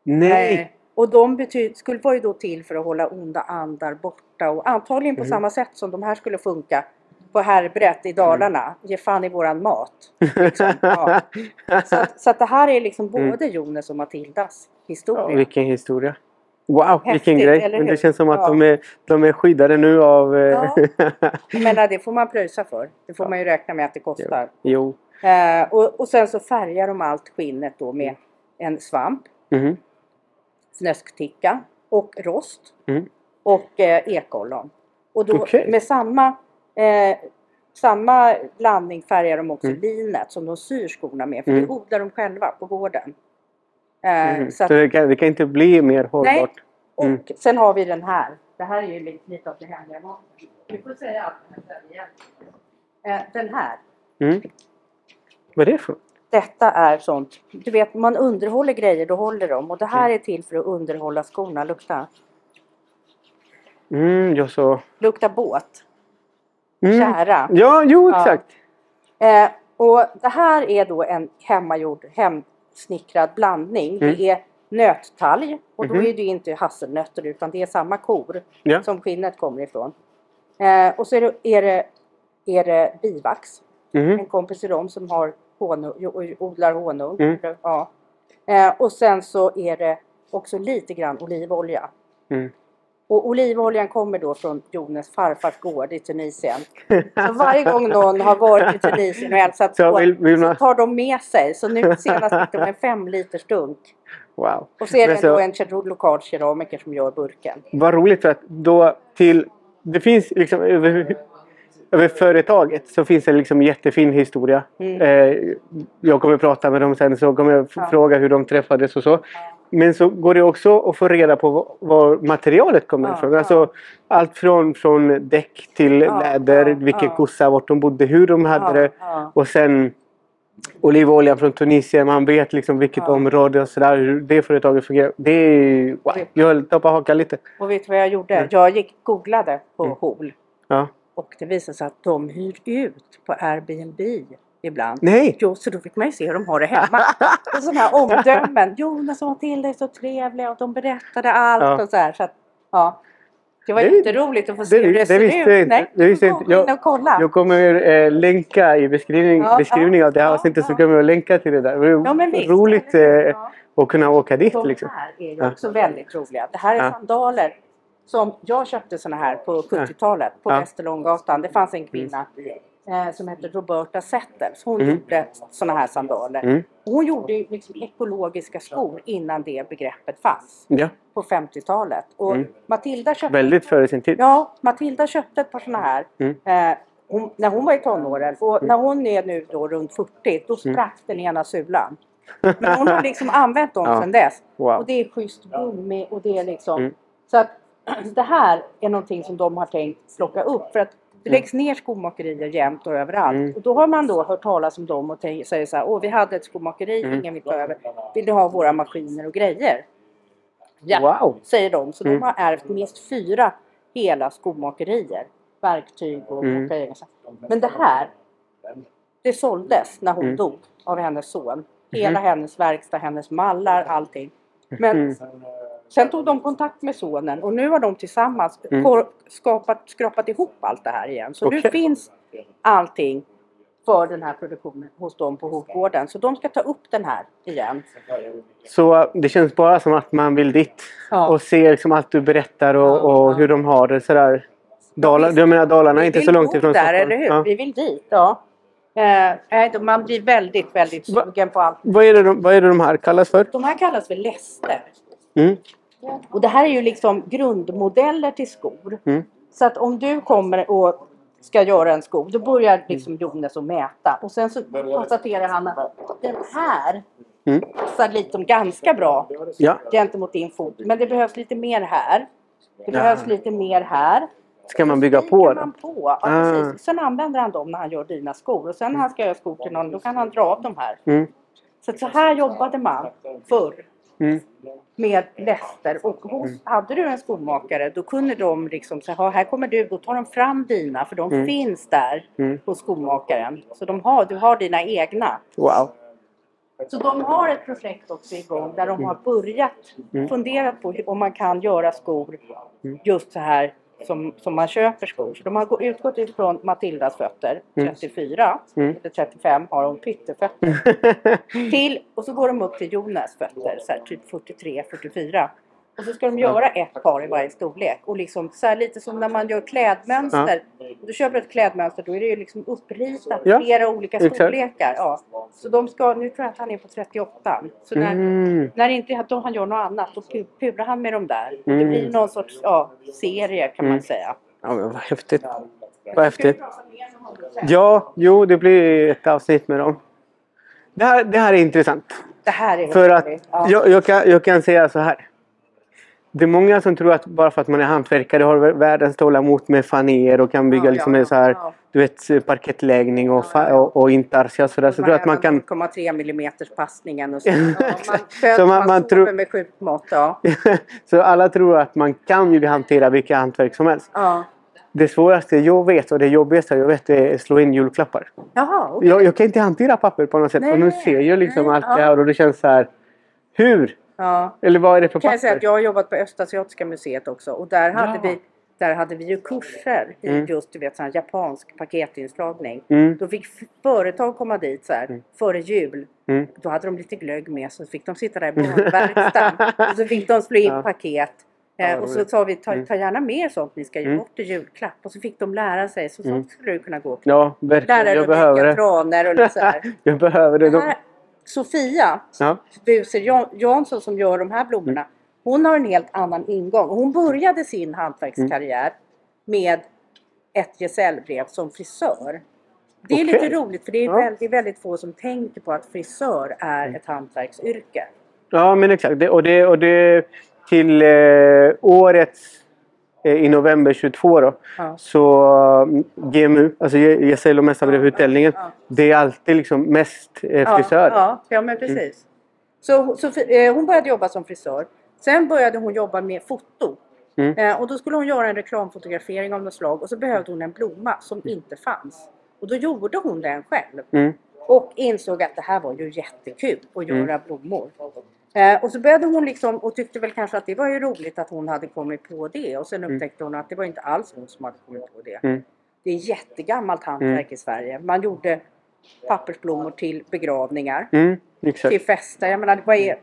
Nej. Eh, och de betyd, skulle vara ju då till för att hålla onda andar borta och antagligen på Mhm. samma sätt som de här skulle funka på Härbrett i Dalarna. Ge fan i våran mat. Liksom. Ja. Så, att, så att det här är liksom Mm. både Jones och Matildas Ja, historia. vilken historia. Wow, vilken Häftigt, grej. eller Men det känns som att Ja. de, är, de är skyddade nu av... eh, Ja. Menar, det får man pröjsa för. Det får man ju räkna med att det kostar. jo. Eh, och, och sen så färgar de allt skinnet då med en svamp, Mhm. fnöskticka och rost Mm. och eh, ekollon. Och då Okej. med samma, eh, samma blandning färgar de också Mm. linet som de syr skorna med. För Mm. det odlar de själva på gården. Eh, Mhm. så Så att, det kan, det kan inte bli mer hållbart. och Mm. sen har vi den här. Det här är ju lite, lite av det hemliga vapnet. Vi får säga allt det här igen. Eh, den här. Mm. Vad är det för Detta är sånt, du vet man underhåller grejer, då håller de. Och det här är till för att underhålla skorna. Lukta, Mm, jag så... lukta båt, Mm. kära. Ja, jo Ja. exakt. Eh, och det här är då en hemmagjord, hemsnickrad blandning. Mm. Det är nöttalg och då Mhm. är det inte hasselnötter utan det är samma kor Ja. som skinnet kommer ifrån. Eh, och så är det, är det, är det bivax. Mhm. En kompis till dem som har honung, odlar honung. Mm. Ja. Eh, och sen så är det också lite grann olivolja. Och olivoljan kommer då från Jones farfars gård i Tunisien. Så varje gång någon har varit i Tunisien och hälsat Så på vill- vill man- så tar de med sig. Så nu senast fick de en fem liters dunk. Wow. Och så är det så- då en lokal keramiker som gör burken. Vad roligt för att då till... Det finns liksom över, över företaget så finns det liksom jättefin historia. Mm. Eh, jag kommer prata med dem sen så kommer jag Ja. fråga hur de träffades och så. Men så går det också att få reda på var, materialet kommer Ja, ifrån. ja. Alltså, allt från, från däck till Ja, läder, ja, vilken kossa, vart de bodde, hur de hade det. Och sen olivoljan från Tunisien. Man vet liksom vilket område och sådär. Hur det företaget fungerar. Det är... Wow. Jag på hakan lite. Och vet du vad jag gjorde? Mm. Jag gick googlade på Mm. HOL och det visade sig att de hyr ut på Airbnb ibland. Nej! Jo, så då fick man ju se hur de har det hemma. och sådana här omdömen. Jonas och Matilda är så trevliga och de berättade allt Ja. och så här. Så att, ja. Det var Det- jätteroligt att få se det- hur det, det ser visste ut. Nej, Det visste jag inte. Jag-. Jag kommer eh, länka i beskrivning, Ja, beskrivningen ja, av det här ja, avsnittet så ja, kommer jag ja. länka till det där. Det Ja, men visst. roligt eh, att kunna åka dit De liksom. här är ju också väldigt roliga. Det här är sandaler som jag köpte såna här på 70-talet på Ja. Västerlånggatan. Det fanns en kvinna eh, som hette Roberta Settels. Hon Mm. gjorde såna här sandaler. Mm. Hon gjorde liksom ekologiska skor innan det begreppet fanns Ja, på 50-talet. Och Mm. Matilda köpte väldigt före sin tid. Ja, Matilda köpte ett par såna här Mm. eh, hon, när hon var i tonåren. Och när hon är nu då runt 40, då sprack den ena sulan. Men hon har liksom använt dem Ja. sedan dess. Wow. Och det är schysst gummi och det är liksom... Mm. Så att det här är någonting som de har tänkt plocka upp. För att det läggs ner skomakerier jämt och överallt. Mm. Och då har man då hört talas om dem och säger så här, åh vi hade ett skomakeri, Mm. ingen vill ta över. Vill du ha våra maskiner och grejer? Ja, Wow! säger de. Så Mm. de har ärvt minst fyra hela skomakerier. Verktyg och Mm. grejer. Men det här, det såldes när hon Mm. dog av hennes son. Hela hennes verkstad, hennes mallar, allting. Men Mm. Sen tog de kontakt med sonen och nu har de tillsammans Mm. skapat, skrapat ihop allt det här igen. Så nu Okej. finns allting för den här produktionen hos dem på Hovgården. Så de ska ta upp den här igen. Så eh, det känns bara som att man vill dit Ja. och se liksom allt du berättar och, Ja, och ja. hur de har det sådär. Dala, visst. jag menar Dalarna är inte så långt ifrån där, Stockholm. eller hur? Ja. Vi vill dit, ja. Eh, man blir väldigt, väldigt Va- sugen på allt. Vad, är det de, vad är det de här kallas för? De här kallas för läster. Mm. Och det här är ju liksom grundmodeller till skor. Mm. Så att om du kommer och ska göra en sko, då börjar liksom Jonas att mäta. Och sen så konstaterar han att den här Mm. passar liksom ganska bra Ja, gentemot din fot. Men det behövs lite mer här. Det behövs lite mer här. ska man bygga på det? man på. Ja, Ah. Sen använder han dem när han gör dina skor. Och sen när han ska göra skor till någon, då kan han dra av de här. Mm. Så, att så här jobbade man förr Mm. med läster. Och hos, hade du en skomakare då kunde de liksom säga, "Ja, här kommer du, då tar de fram dina för de Mm. finns där Mm. hos skomakaren. Så de har, du har dina egna. Wow! Så de har ett projekt också igång där de har börjat Mm. funderat på hur, om man kan göra skor Mm. just så här som, som man köper skor. Så de har gå- utgått ifrån Matildas fötter, Mm. 34 Mm. eller 35 har hon pyttefötter. till, och så går de upp till Jonas fötter, så här, typ 43, 44. Och så ska de göra ett par i varje storlek. Och liksom så här, lite som när man gör klädmönster. Du köper ett klädmönster då är det ju liksom uppritat Ja, flera olika exakt. storlekar. Ja. Så de ska, nu tror jag att han är på 38. Så när, Mm. när inte då han gör något annat då pu- pular han med dem där. Det Mm. blir någon sorts ja, serie kan Mm. man säga. Ja, men vad häftigt. Vad häftigt. Ja, jo, det blir ett avsnitt med dem. Det här, det här är intressant. Det här är För att roligt. Ja. jag, jag, kan, jag kan säga så här. Det är många som tror att bara för att man är hantverkare har världens tålamod med faner och kan bygga Ja, liksom ja, så här, ja. du vet, parkettläggning och, Ja, och, och intarsia. Så, där. så tror att man kan... 0,3 millimeters passningen och så. Man föds, man- man, tror- med sjukt mått. Ja. så alla tror att man kan ju hantera vilka hantverk som helst. Det svåraste jag vet och det jobbigaste jag vet är att slå in julklappar. Jaha, okej. Jag, jag kan inte hantera papper på något sätt. Nej, och nu ser jag liksom nej, allt det här och det känns så här. Hur? Ja. Eller vad är det för Kan jag säga att jag har jobbat på Östasiatiska museet också och där hade, Ja. vi, där hade vi ju kurser i Mm. just du vet, sån japansk paketinslagning. Mm. Då fick företag komma dit så här, Mm. före jul. Mm. Då hade de lite glögg med så fick de sitta där i barnverkstaden och så fick de slå in Ja. paket. Ja, Eh, och så sa vi ta, Mm. ta gärna med sånt ni ska ge Mm. bort i julklapp. Och så fick de lära sig. Så sånt Mm. skulle du kunna gå. Ja, verkligen. Lära Jag behöver det. tranor och lite så här. Jag behöver det. Det De... här, Sofia Ja. Buser Jan- Jansson som gör de här blommorna. Hon har en helt annan ingång. Hon började sin hantverkskarriär med ett gesällbrev som frisör. Det är Okej. lite roligt för det är Ja. väldigt, väldigt få som tänker på att frisör är ett hantverksyrke. ja, men exakt. Det, och, det, och det till eh, årets i november 22 då. Ja. Så mm, GMU, alltså ge- gesäll och mästarbrevutdelningen. Ja. Det är alltid liksom mest eh, frisör. Ja, ja, ja men precis. Så, så eh, hon började jobba som frisör. Sen började hon jobba med foto. Mm. Eh, och då skulle hon göra en reklamfotografering av något slag och så behövde hon en blomma som inte fanns. Och då gjorde hon den själv. Mm. Och insåg att det här var ju jättekul att göra blommor. Eh, och så började hon liksom och tyckte väl kanske att det var ju roligt att hon hade kommit på det. Och sen upptäckte hon att det var inte alls hon som hade kommit på det. Mm. Det är jättegammalt hantverk i Sverige. Man gjorde pappersblommor till begravningar Mm, till fester. Jag menar, vad är,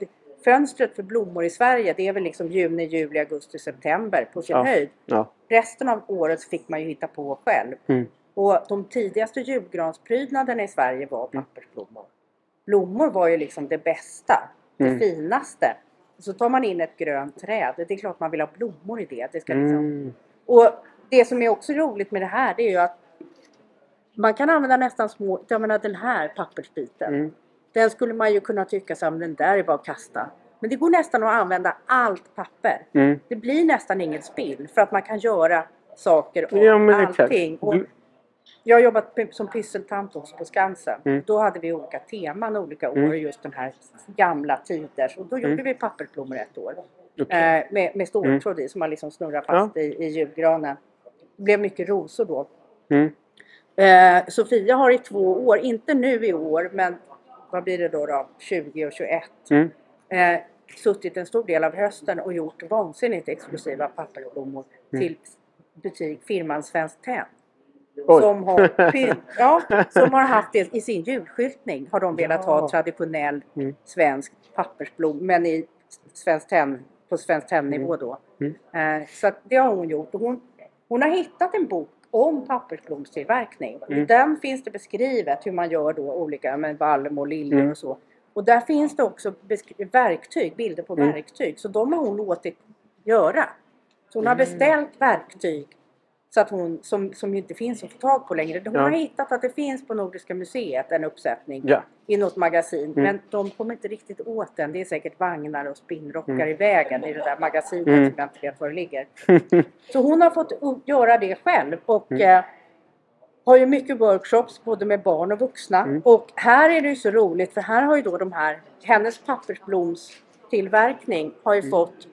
fönstret för blommor i Sverige det är väl liksom juni, juli, augusti, september på sin Ja. höjd. Ja. Resten av året fick man ju hitta på själv. Mm. Och de tidigaste julgransprydnaderna i Sverige var Mm. pappersblommor. Blommor var ju liksom det bästa, det Mm. finaste. Och så tar man in ett grönt träd. Det är klart man vill ha blommor i det. det ska liksom... Mm. Och det som är också roligt med det här det är ju att man kan använda nästan små, jag menar den här pappersbiten. Mm. Den skulle man ju kunna tycka men den där är bara att kasta. Men det går nästan att använda allt papper. Mm. Det blir nästan inget spill för att man kan göra saker av Ja, allting. Och jag har jobbat som pysseltant också på Skansen. Mm. Då hade vi olika teman olika år, Mm. just den här gamla tiders. Och då gjorde Mm. vi pappersblommor ett år. Okej. Eh, med, med ståltråd i som man liksom snurrar Ja. fast i, i julgranen. Det blev mycket rosor då. Mm. Eh, Sofia har i två år, inte nu i år, men vad blir det då? då 20 och 21. Mm. Eh, suttit en stor del av hösten och gjort vansinnigt exklusiva pappersblommor Mm. till butik, firman Svenskt Tenn. Oj. Som har, ja, som har haft det i sin julskyltning. Har de velat ha traditionell Mm. svensk pappersblom, men i Svenskt Tenn, på Svenskt Tenn-nivå då. Mm. Eh, så det har hon gjort. Och hon, hon har hittat en bok om pappersblomstillverkning. I Mm. den finns det beskrivet hur man gör då olika med valm och liljor Mm. och så. Och där finns det också verktyg, bilder på Mm. verktyg. Så de har hon låtit göra. Så hon har Mm. beställt verktyg så att hon, som, som inte finns att få tag på längre. Hon Ja. har hittat att det finns på Nordiska museet en uppsättning Ja. i något magasin. Mm. Men de kommer inte riktigt åt den. Det är säkert vagnar och spinnrockar Mm. i vägen i det där magasinet Mm. som jag inte vet var det ligger. Så hon har fått göra det själv och Mm. eh, har ju mycket workshops både med barn och vuxna. Mm. Och här är det ju så roligt för här har ju då de här, hennes pappersblomstillverkning har ju Mm. fått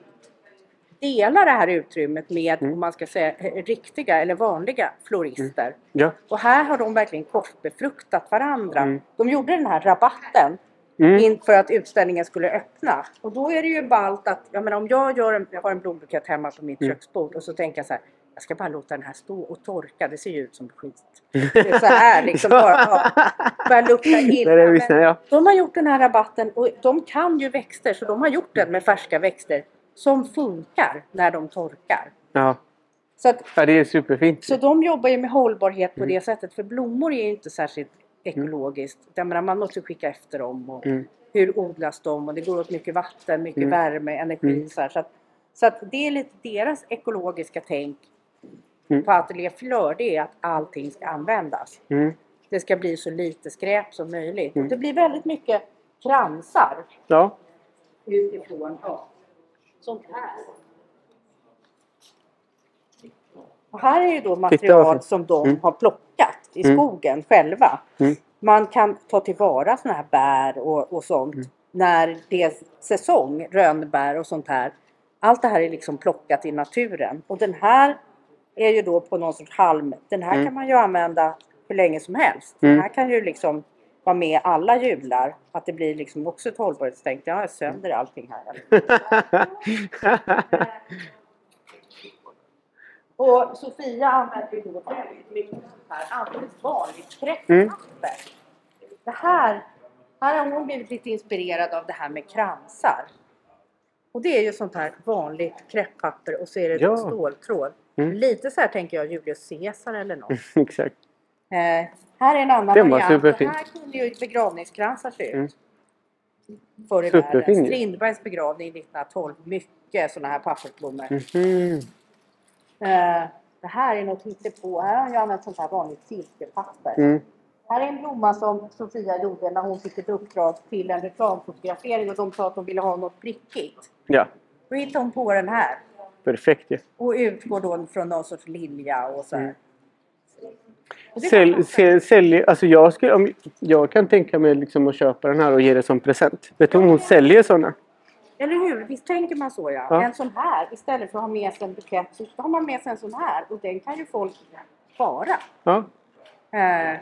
dela det här utrymmet med, Mm. om man ska säga eh, riktiga eller vanliga florister. Ja. Och här har de verkligen korsbefruktat varandra. Mm. De gjorde den här rabatten Mm. inför att utställningen skulle öppna. Och då är det ju ballt att, jag menar om jag, gör en, jag har en blombukett hemma på mitt Mm. köksbord och så tänker jag så här, jag ska bara låta den här stå och torka, det ser ju ut som skit. Det är så här liksom, bara, ja, börjar lukta illa. Det visst, ja. de har gjort den här rabatten och de kan ju växter så de har gjort den med färska växter som funkar när de torkar. Ja. Så, att, ja, det är superfint. så de jobbar ju med hållbarhet på Mm. det sättet för blommor är ju inte särskilt ekologiskt. Jag menar, man måste skicka efter dem och Mm. hur odlas de och det går åt mycket vatten, mycket Mm. värme, energi. Mm. Så, så, att, så att det är lite deras ekologiska tänk Mm. på Ateljé Fleur, det är att allting ska användas. Mm. Det ska bli så lite skräp som möjligt. Mm. Det blir väldigt mycket kransar Ja. utifrån. Ja. Sånt här. Och här är ju då material som de Mm. har plockat i Mm. skogen själva. Mm. Man kan ta tillvara såna här bär och, och sånt Mm. när det är säsong, rönnbär och sånt här. Allt det här är liksom plockat i naturen. Och den här är ju då på någon sorts halm. Den här Mm. kan man ju använda hur länge som helst. Den här kan ju liksom vara med alla jular. Att det blir liksom också ett hållbarhetstänk. Jag har sönder allting här. Och Sofia använder ju då väldigt mycket sånt här alldeles vanligt kräftpapper. Mm. Det här, här har hon blivit lite inspirerad av det här med kransar. Och det är ju sånt här vanligt kräftpapper och så är det Ja. ståltråd. Mm. Lite så här tänker jag Julius Caesar eller något. Exakt. Eh, här är en annan Den var variant. superfin. Det här kunde ju begravningskransar se ut. Mm. Förr i Superfin världen. Strindbergs begravning 1912. Mycket sådana här pappersblommor. Mhm. Eh, det här är något hittepå. Här har jag använt sånt här vanligt silkepapper. Mm. Här är en blomma som Sofia gjorde när hon fick ett uppdrag till en reklamfotografering och de sa att de ville ha något prickigt. Ja. Då hittade hon på den här. perfekt ju. Och utgår då från någon sorts lilja och så här. Mm. Sälj, sälj, sälj, alltså jag, skulle, om, jag kan tänka mig liksom att köpa den här och ge det som present. Vet du om hon säljer sådana? Eller hur? Visst tänker man så ja. Ja. En sån här istället för att ha med sig en bukett så har man med sig en sån här och den kan ju folk spara. Ja. Eh,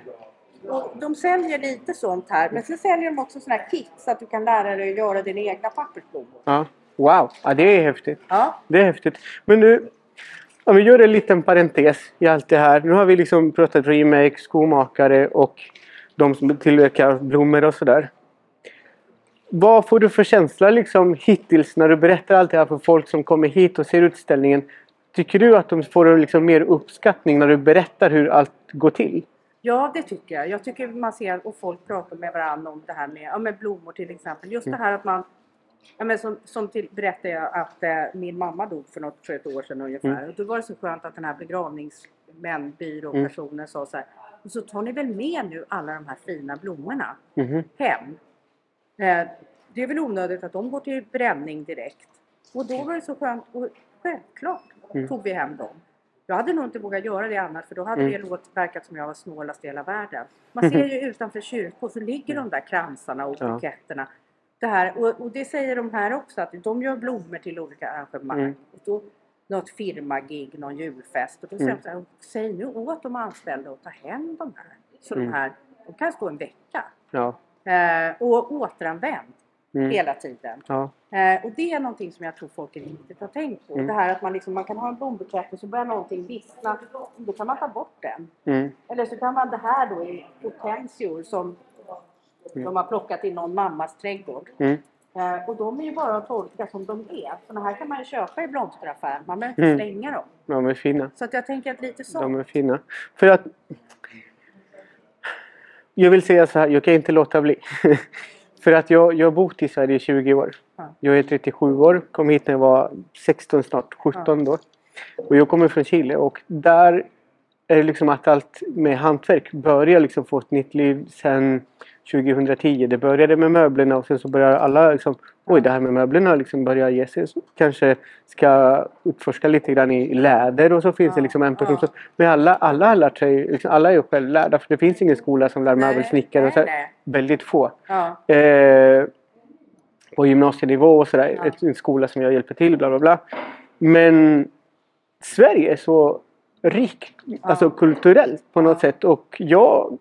och de säljer lite sånt här men sen säljer de också såna här kit så att du kan lära dig att göra dina egna pappersblommor. ja. Wow, ja, det är häftigt. Ja. Det är häftigt. Men nu, om vi gör en liten parentes i allt det här. Nu har vi liksom pratat remake, skomakare och de som tillverkar blommor och sådär. Vad får du för känsla liksom hittills när du berättar allt det här för folk som kommer hit och ser utställningen? Tycker du att de får liksom mer uppskattning när du berättar hur allt går till? Ja, det tycker jag. Jag tycker man ser och folk pratar med varandra om det här med, ja, med blommor till exempel. Just det här att man Ja, men som som till, berättade jag att eh, min mamma dog för, något, för ett år sedan ungefär. Mm. Och då var det så skönt att den här begravningsmän, byråpersonen sa så här. Och så tar ni väl med nu alla de här fina blommorna Mhm. hem. Eh, det är väl onödigt att de går till bränning direkt. Och då var det så skönt och självklart Mm. tog vi hem dem. Jag hade nog inte vågat göra det annars för då hade Mm. det låt, verkat som jag var snålast i hela världen. Man ser ju utanför kyrkor så ligger de där kransarna och Ja. Det här, och, och det säger de här också att de gör blommor till olika arrangemang. Mm. Och då, något firmagig, någon julfest. Och då säger Mm. de så här, säg nu åt de anställda att ta hem de här. Så Mm. de här, de kan stå en vecka. Ja. Eh, och återanvänd Mm. hela tiden. Ja. Eh, och det är någonting som jag tror folk riktigt har tänkt på. Mm. Det här att man, liksom, man kan ha en blombukett och så börjar någonting vissna. Då kan man ta bort den. Mm. Eller så kan man det här då i hortensior som de har plockat i någon mammas trädgård. Mm. Eh, och de är ju bara att tolka som de är. Såna här kan man ju köpa i blomsteraffären. Man behöver inte Mm. slänga dem. De är fina. Så att jag tänker att lite så. De är fina. För att... Jag vill säga så här, jag kan inte låta bli. För att jag, jag har bott i Sverige i 20 år. Ja. Jag är 37 år, kom hit när jag var 16 snart, 17 då. Och jag kommer från Chile och där är det liksom att allt med hantverk börjar liksom få ett nytt liv sen 2010. Det började med möblerna och sen så börjar alla liksom Oj, det här med möblerna liksom börjar ge sig. Så Kanske ska utforska lite grann i läder och så finns det Ja, liksom en person ja. som... Men alla, alla har lärt sig, liksom, alla är ju självlärda för det finns ingen skola som lär möbelsnickare. och så nej. Väldigt få. Ja. Eh, på gymnasienivå och sådär. En skola som jag hjälper till, bla bla bla. Men Sverige är så rikt, alltså kulturellt på något sätt. Och jag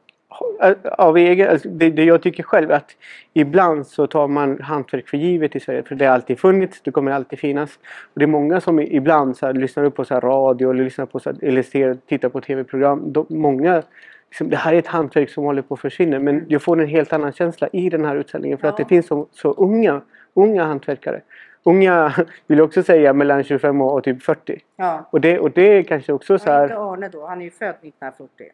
av egen, alltså det, det jag tycker själv att ibland så tar man hantverk för givet i Sverige. För det har alltid funnits, det kommer alltid finnas. Och det är många som ibland så här, lyssnar upp på så här radio eller lyssnar på så här, eller ser, tittar på tv-program. De, många liksom, det här är ett hantverk som håller på att försvinna. Men jag får en helt annan känsla i den här utställningen. För att Ja. det finns så, så unga, unga hantverkare. Unga, vill jag också säga, mellan 25 och typ 40. ja. Och det, och det är kanske också så Ja, inte här... Arne då, han är ju född 1940.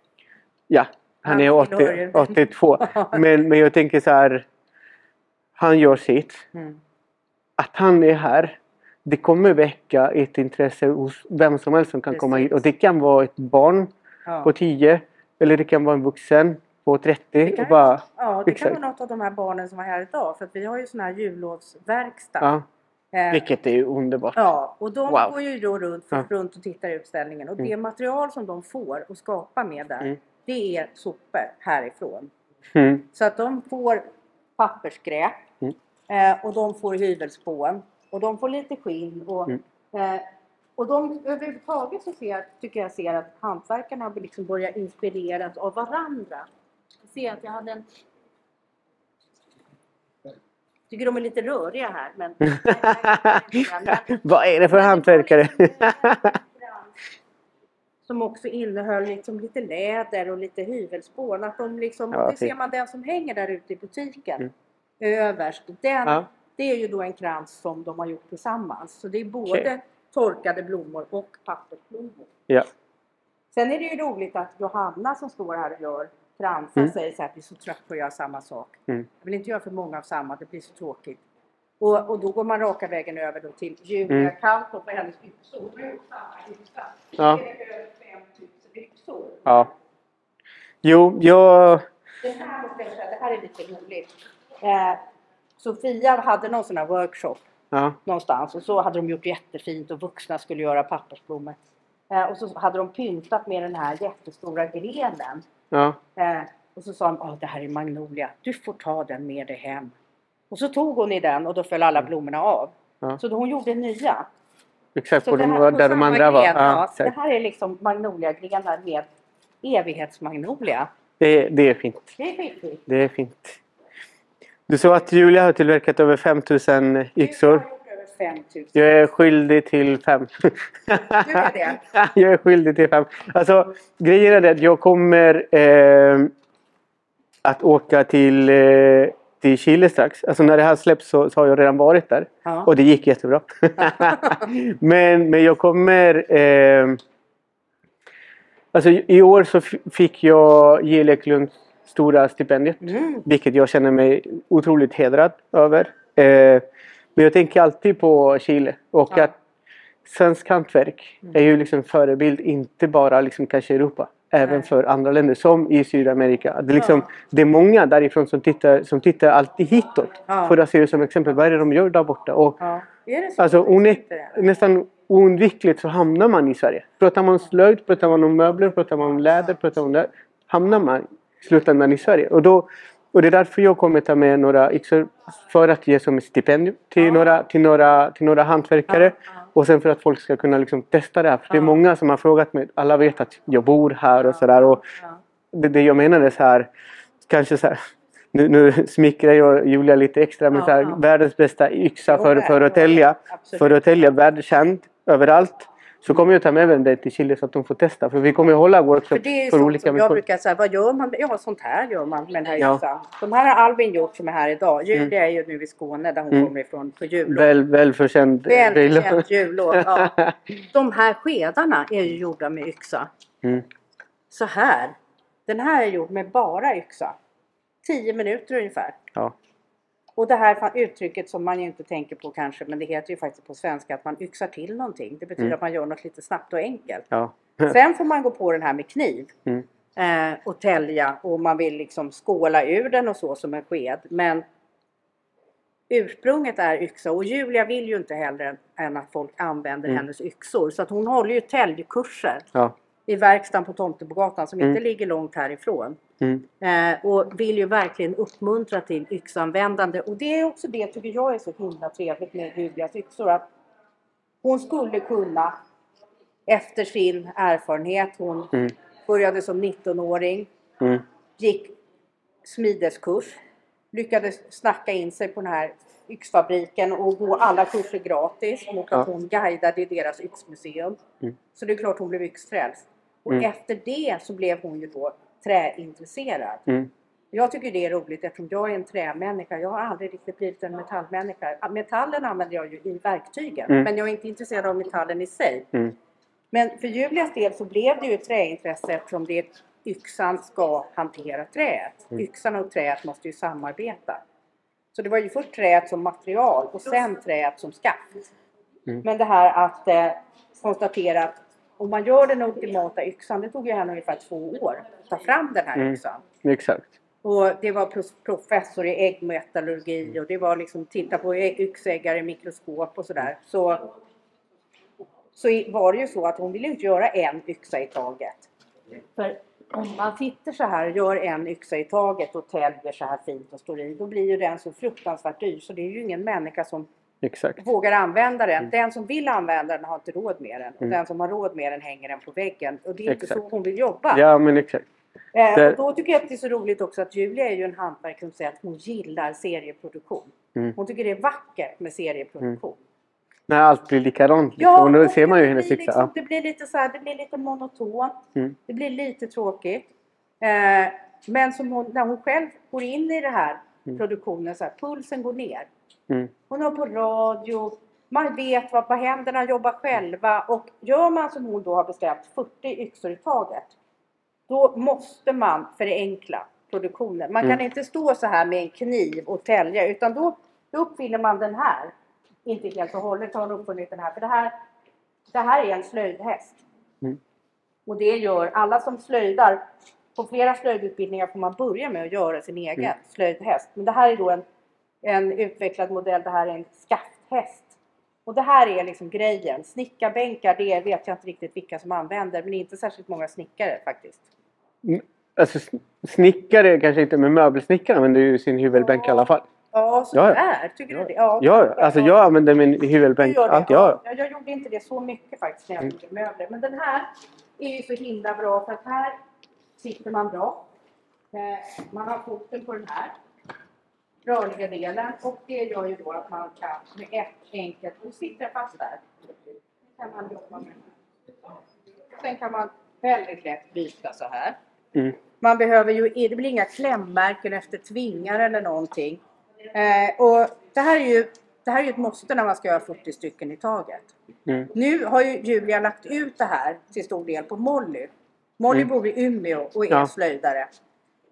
Ja, han är Han 80, tillhör ju- 82. Men, men jag tänker så här. Han gör sitt. Mm. Att han är här. Det kommer väcka ett intresse hos vem som helst som kan komma hit. Precis. Och det kan vara ett barn Ja. på 10. Eller det kan vara en vuxen på 30. Det kan, och bara, ja, det kan exakt. vara något av de här barnen som var här idag. För vi har ju sån här jullovsverkstad. ja, vilket är underbart. Ja, och de Wow. går ju då runt, Ja. runt och tittar i utställningen. Och Mm. det material som de får och skapa med där, Mm. det är sopor härifrån. Mm. Så att de får pappersskräp Mm. eh, och de får hyvelspån och de får lite skinn. Och, Mm. eh, och de, överhuvudtaget så ser, tycker jag ser att hantverkarna liksom börjat inspireras av varandra. Jag ser att jag hade en... tycker de är lite röriga här men... Vad är det för hantverkare? som också innehöll liksom lite läder och lite hyvelspån. Att de liksom, Ja, det ser man den som hänger där ute i butiken. Mm. Överst. Den, Ja. Det är ju då en krans som de har gjort tillsammans. Så det är både Okej. torkade blommor och pappersblommor. Ja. Sen är det ju roligt att Johanna som står här och gör kransar Mm. säger så här vi är så trött på att göra samma sak. Mm. Jag vill inte göra för många av samma, det blir så tråkigt. Och, och då går man raka vägen över då till Julia Mm. Kanto på hennes yxor. Hon har gjort samma yxa. Ja. Det är över 5000 yxor. ja. Jo, jag... Det här, jag det här är lite roligt. Eh, Sofia hade någon sån här workshop Ja. någonstans och så hade de gjort jättefint och vuxna skulle göra pappersblommor. Eh, och så hade de pyntat med den här jättestora grenen. Ja. Eh, och så sa "Åh, det här är magnolia, du får ta den med dig hem. Och så tog hon i den och då föll alla blommorna av. Ja. Så då hon gjorde nya. Exakt, på de, här- där de andra var. Ja, det här är liksom magnoliagrenar med evighetsmagnolia. Det, det är fint. Det är fiffigt. Det är fint. Du sa att Julia har tillverkat över 5000 yxor. Du har gjort över 5000. Jag är skyldig till fem. Du är det? jag är skyldig till fem. Alltså, grejen är det att jag kommer eh, att åka till, eh, till Chile strax. Alltså när det här släpps så, så har jag redan varit där. Ja. Och det gick jättebra. men, men jag kommer... Eh, alltså i år så fick jag J. Stora stipendiet. Mm. Vilket jag känner mig otroligt hedrad över. Eh, men jag tänker alltid på Chile. Och Ja. att svensk hantverk är ju liksom förebild inte bara liksom kanske Europa. Även Nej. för andra länder som i Sydamerika. Det är, liksom, Ja. det är många därifrån som tittar, som tittar alltid hitåt. Ja. För att se som exempel. Vad är det de gör där borta? Och, Ja. Alltså nästan oundvikligt så hamnar man i Sverige. Pratar man slöjd, pratar man om möbler, pratar man om läder, pratar man om det. Hamnar man i slutändan i Sverige. Och, då, och det är därför jag kommer ta med några yxor för att ge som stipendium till, Ja. några, till, några, till några hantverkare. Ja, ja. Och sen för att folk ska kunna liksom testa det här. För det är många som har frågat mig. Alla vet att jag bor här och sådär. Och det, det jag menar är så här. Kanske så här. Nu, nu smickrar jag Julia lite extra. Men så här, världens bästa yxa för, för absolut. För att tälja världskänd överallt. Så kommer jag ta med även det till Chile så att de får testa. För vi kommer att hålla För workshops det är för, olika som jag brukar säga, vad gör man? Ja, sånt här gör man med den här Ja. yxan. De här har Albin gjort som är här idag. Julia är ju nu i Skåne där hon Mm. kommer ifrån på jullov. Väl, välförtjänt. Välförtjänt jullov. Ja. De här skedarna är ju gjorda med yxa. Mm. Så här. Den här är gjord med bara yxa. 10 minuter ungefär. Ja. Och det här uttrycket som man ju inte tänker på kanske, men det heter ju faktiskt på svenska att man yxar till någonting. Det betyder Mm. att man gör något lite snabbt och enkelt. Ja. Sen får man gå på den här med kniv Mm. eh, och tälja och man vill liksom skåla ur den och så som en sked. Men ursprunget är yxa och Julia vill ju inte heller än att folk använder Mm. hennes yxor. Så att hon håller ju täljkurser Ja. I verkstaden på Tomtebogatan som Mm. inte ligger långt härifrån. Mm. Eh, och vill ju verkligen uppmuntra till yxanvändande. Och det är också det tycker jag är så himla trevligt med Julias yxor. Att hon skulle kunna efter sin erfarenhet, hon Mm. började som 19-åring, Mm. gick smideskurs, lyckades snacka in sig på den här yxfabriken och gå alla kurser gratis mot att Ja. hon guidade i deras yxmuseum. Mm. Så det är klart hon blev yxfrälst. Och Mm. efter det så blev hon ju då träintresserad. Mm. Jag tycker det är roligt eftersom jag är en trämänniska. Jag har aldrig riktigt blivit en metallmänniska. Metallen använder jag ju i verktygen Mm. men jag är inte intresserad av metallen i sig. Mm. Men för Julias del så blev det ju träintresse eftersom det yxan ska hantera träet. Mm. Yxan och träet måste ju samarbeta. Så det var ju först träet som material och sen träet som skaft. Mm. Men det här att eh, konstatera att om man gör den ultimata yxan, det tog ju henne ungefär två år att ta fram den här Mm. yxan. Exakt. Och det var professor i äggmetallurgi och det var liksom titta på yxäggar i mikroskop och sådär. Så, så var det ju så att hon ville inte göra en yxa i taget. För om man sitter så här och gör en yxa i taget och täljer så här fint och står i, då blir ju den så fruktansvärt dyr så det är ju ingen människa som Exakt. vågar använda den. Den som vill använda den har inte råd med den. Och Mm. den som har råd med den hänger den på väggen. Och det är inte Exakt. så hon vill jobba. Ja men exakt. Eh, Det- och då tycker jag att det är så roligt också att Julia är ju en hantverkare som säger att hon gillar serieproduktion. Mm. Hon tycker det är vackert med serieproduktion. När allt blir likadant. Liksom. och då ser man ju hennes liksom, Ja. Det blir lite så här, det blir lite monotont. Mm. Det blir lite tråkigt. Eh, men som hon, när hon själv går in i det här Mm. produktionen så här, pulsen går ner. Mm. Hon har på radio, man vet vad, vad händerna jobbar själva och gör man som hon då har bestämt 40 yxor i taget. Då måste man förenkla produktionen. Man kan Mm. inte stå så här med en kniv och tälja utan då, då uppfinner man den här. Inte helt och hållet har hon uppfunnit den här för det här, det här är en slöjdhäst. Mm. Och det gör alla som slöjdar. På flera slöjdutbildningar får man börja med att göra sin egen Mm. slöjdhäst. Men det här är då en, en utvecklad modell. Det här är en skafthäst. Och det här är liksom grejen. Snickarbänkar, det vet jag inte riktigt vilka som använder, men det är inte särskilt många snickare faktiskt. Alltså sn- snickare kanske inte, men möbelsnickare använder ju sin hyvelbänk i alla fall. Ja, så Ja, ja. Tycker du det? Ja, Ja, alltså jag använder min hyvelbänk. det? Allt, ja. ja. Jag gjorde inte det så mycket faktiskt när jag Mm. gjorde möbler. Men den här är ju så himla bra för att här sitter man bra. Eh, Man har foten på den här rörliga delen och det gör ju då att man kan med ett enkelt, och sitter fast där, kan man jobba med. Sen kan man väldigt lätt byta så här. Mm. Man behöver ju, det blir inga klämmärken efter tvingar eller någonting. Eh, och det här är ju det här är ju ett måste när man ska göra 40 stycken i taget. Mm. Nu har ju Julia lagt ut det här till stor del på Molly. Molly Mm. bor i Umeå och är Ja. slöjdare.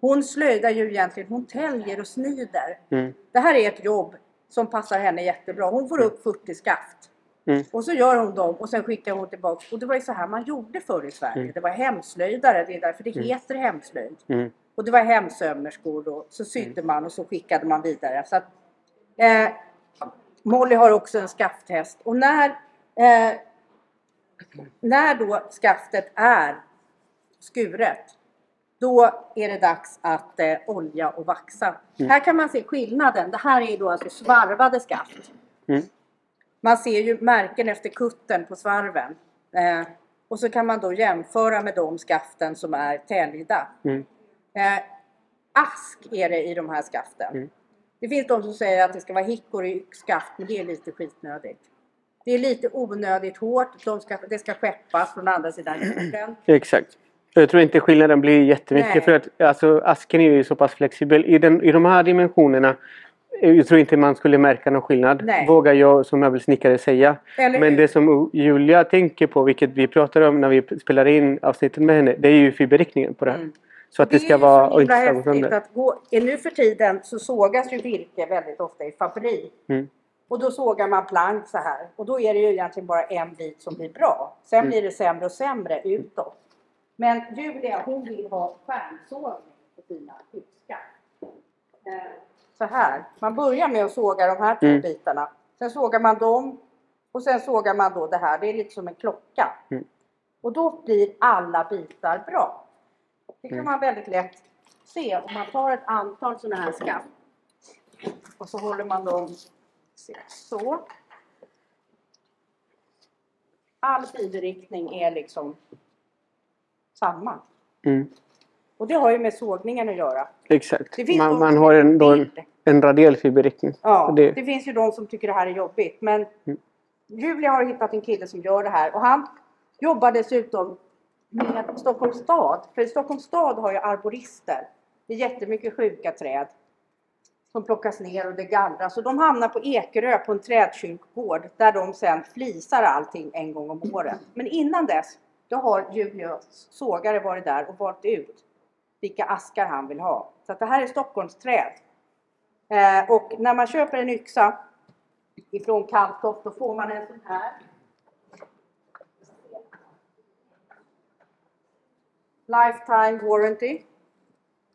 Hon slöjdar ju egentligen, hon täljer och snider. Mm. Det här är ett jobb som passar henne jättebra. Hon får upp 40 skaft. Mm. Och så gör hon dem och sen skickar hon tillbaka. Och det var ju så här man gjorde förr i Sverige. Mm. Det var hemslöjdare, det är därför det Mm. heter hemslöjd. Mm. Och det var hemsömmerskor och så sydde man och så skickade man vidare. Så att, eh, Molly har också en skafthäst och när, eh, när då skaftet är skuret då är det dags att eh, olja och vaxa. Mm. Här kan man se skillnaden. Det här är då alltså svarvade skaft. Mm. Man ser ju märken efter kutten på svarven. Eh, och så kan man då jämföra med de skaften som är täljda. Mm. Eh, ask är det i de här skaften. Mm. Det finns de som säger att det ska vara hickor i skaft, men det är lite skitnödigt. Det är lite onödigt hårt. De ska, det ska skeppas från andra sidan jorden. Exakt. Jag tror inte skillnaden blir jättemycket Nej. för att alltså, asken är ju så pass flexibel. I, den, I de här dimensionerna eh, jag tror inte man skulle märka någon skillnad. Nej. Vågar jag som möbelsnickare säga. Eller Men det som Julia tänker på, vilket vi pratar om när vi spelar in avsnittet med henne, det är ju fiberriktningen på det här. Mm. Så att det, är ska vara... så och himla inte ska gå häftigt att gå, nu för tiden så sågas ju virke väldigt ofta i fabrik. Mm. Och då sågar man plank så här. Och då är det ju egentligen bara en bit som blir bra. Sen Mm. blir det sämre och sämre utåt. Men Julia hon vill ha stjärnsågning på sina yxor. Eh, Så här. Man börjar med att såga de här två Mm. bitarna. Sen sågar man dem. Och sen sågar man då det här. Det är lite som en klocka. Mm. Och då blir alla bitar bra. Det kan Mm. man väldigt lätt se om man tar ett antal sådana här skaft. Och så håller man dem så. All fiberriktning är liksom samma. Mm. Och det har ju med sågningen att göra. Exakt. Man, man har en, då en, en radiell fiberriktning. Ja, det- det finns ju de som tycker det här är jobbigt. Men Mm. Julia har hittat en kille som gör det här. Och han jobbar dessutom med Stockholms stad. För Stockholms stad har ju arborister. Det är jättemycket sjuka träd som plockas ner och det gallras. Och de hamnar på Ekerö på en trädkyrkogård där de sen flisar allting en gång om året. Men innan dess, då har Julias sågare varit där och valt ut vilka askar han vill ha. Så att det här är Stockholms träd. Eh, och när man köper en yxa ifrån Kalltoft då får man en sån här. Lifetime warranty.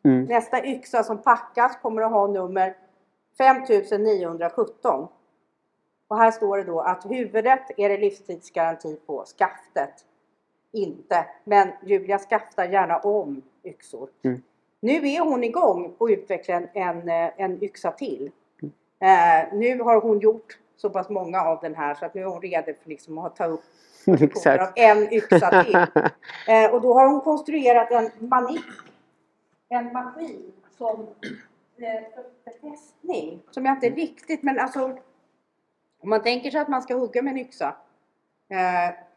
Mm. Nästa yxa som packas kommer att ha nummer 5917. Och här står det då att huvudet är det livstidsgaranti på, skaftet inte. Men Julia skaftar gärna om yxor. Mm. Nu är hon igång och utvecklar en, en, en yxa till. Eh, nu har hon gjort så pass många av den här så att nu är hon redo för liksom att ta upp av en yxa till. Eh, och då har hon konstruerat en manik. En maskin som eh, för testning. Som jag inte riktigt, men alltså. Om man tänker sig att man ska hugga med en yxa.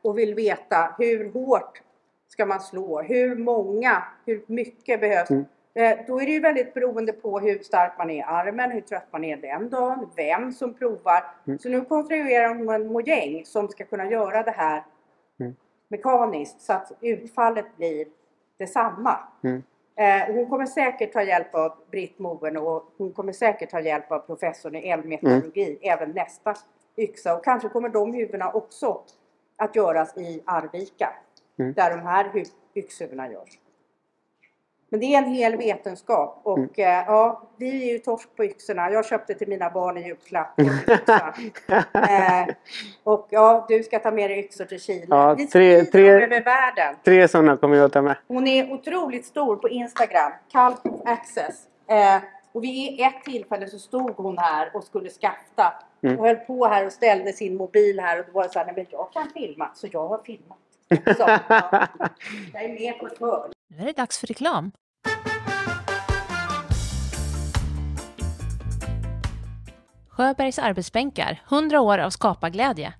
Och vill veta hur hårt ska man slå? Hur många? Hur mycket behövs? Mm. Eh, då är det ju väldigt beroende på hur stark man är i armen, hur trött man är den dagen, vem som provar. Mm. Så nu konstruerar hon en mojäng som ska kunna göra det här Mm. mekaniskt så att utfallet blir detsamma. Mm. Eh, hon kommer säkert ta hjälp av Britt Moen och hon kommer säkert ta hjälp av professorn i elmetallurgi även nästa yxa. Och kanske kommer de huvudena också att göras i Arvika. Mm. Där de här hu- yxhuvudena görs. Men det är en hel vetenskap och Mm. eh, ja, vi är ju torsk på yxorna. Jag köpte till mina barn i julklapp. eh, och ja, du ska ta med dig yxor till Chile. Ja, vi tre- tre- över världen. Tre sådana kommer jag ta med. Hon är otroligt stor på Instagram, Calf Access. Eh, och vid ett tillfälle så stod hon här och skulle skafta Mm. och höll på här och ställde sin mobil här och då var det så här, nej men jag kan filma, så jag har filmat. Så, ja, jag är med på ett hörn. Nu är det dags för reklam. Sjöbergs arbetsbänkar, 100 år av skaparglädje.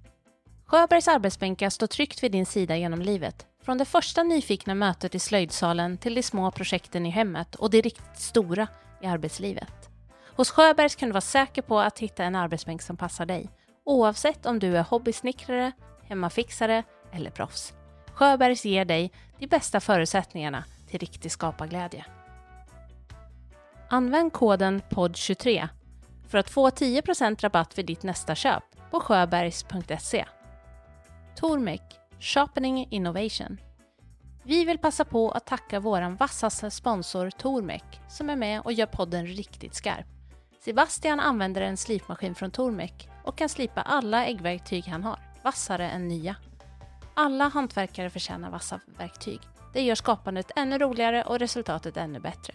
Sjöbergs arbetsbänkar står tryggt vid din sida genom livet. Från det första nyfikna mötet i slöjdsalen till de små projekten i hemmet och det riktigt stora i arbetslivet. Hos Sjöbergs kan du vara säker på att hitta en arbetsbänk som passar dig. Oavsett om du är hobbysnickrare, hemmafixare eller proffs. Sjöbergs ger dig de bästa förutsättningarna till riktig skaparglädje. Använd koden POD23 för att få 10% rabatt vid ditt nästa köp på sjöbergs.se. Tormek Sharpening Innovation. Vi vill passa på att tacka vår vassaste sponsor Tormek som är med och gör podden riktigt skarp. Sebastian använder en slipmaskin från Tormek och kan slipa alla äggverktyg han har, vassare än nya. Alla hantverkare förtjänar vassa verktyg. Det gör skapandet ännu roligare och resultatet ännu bättre.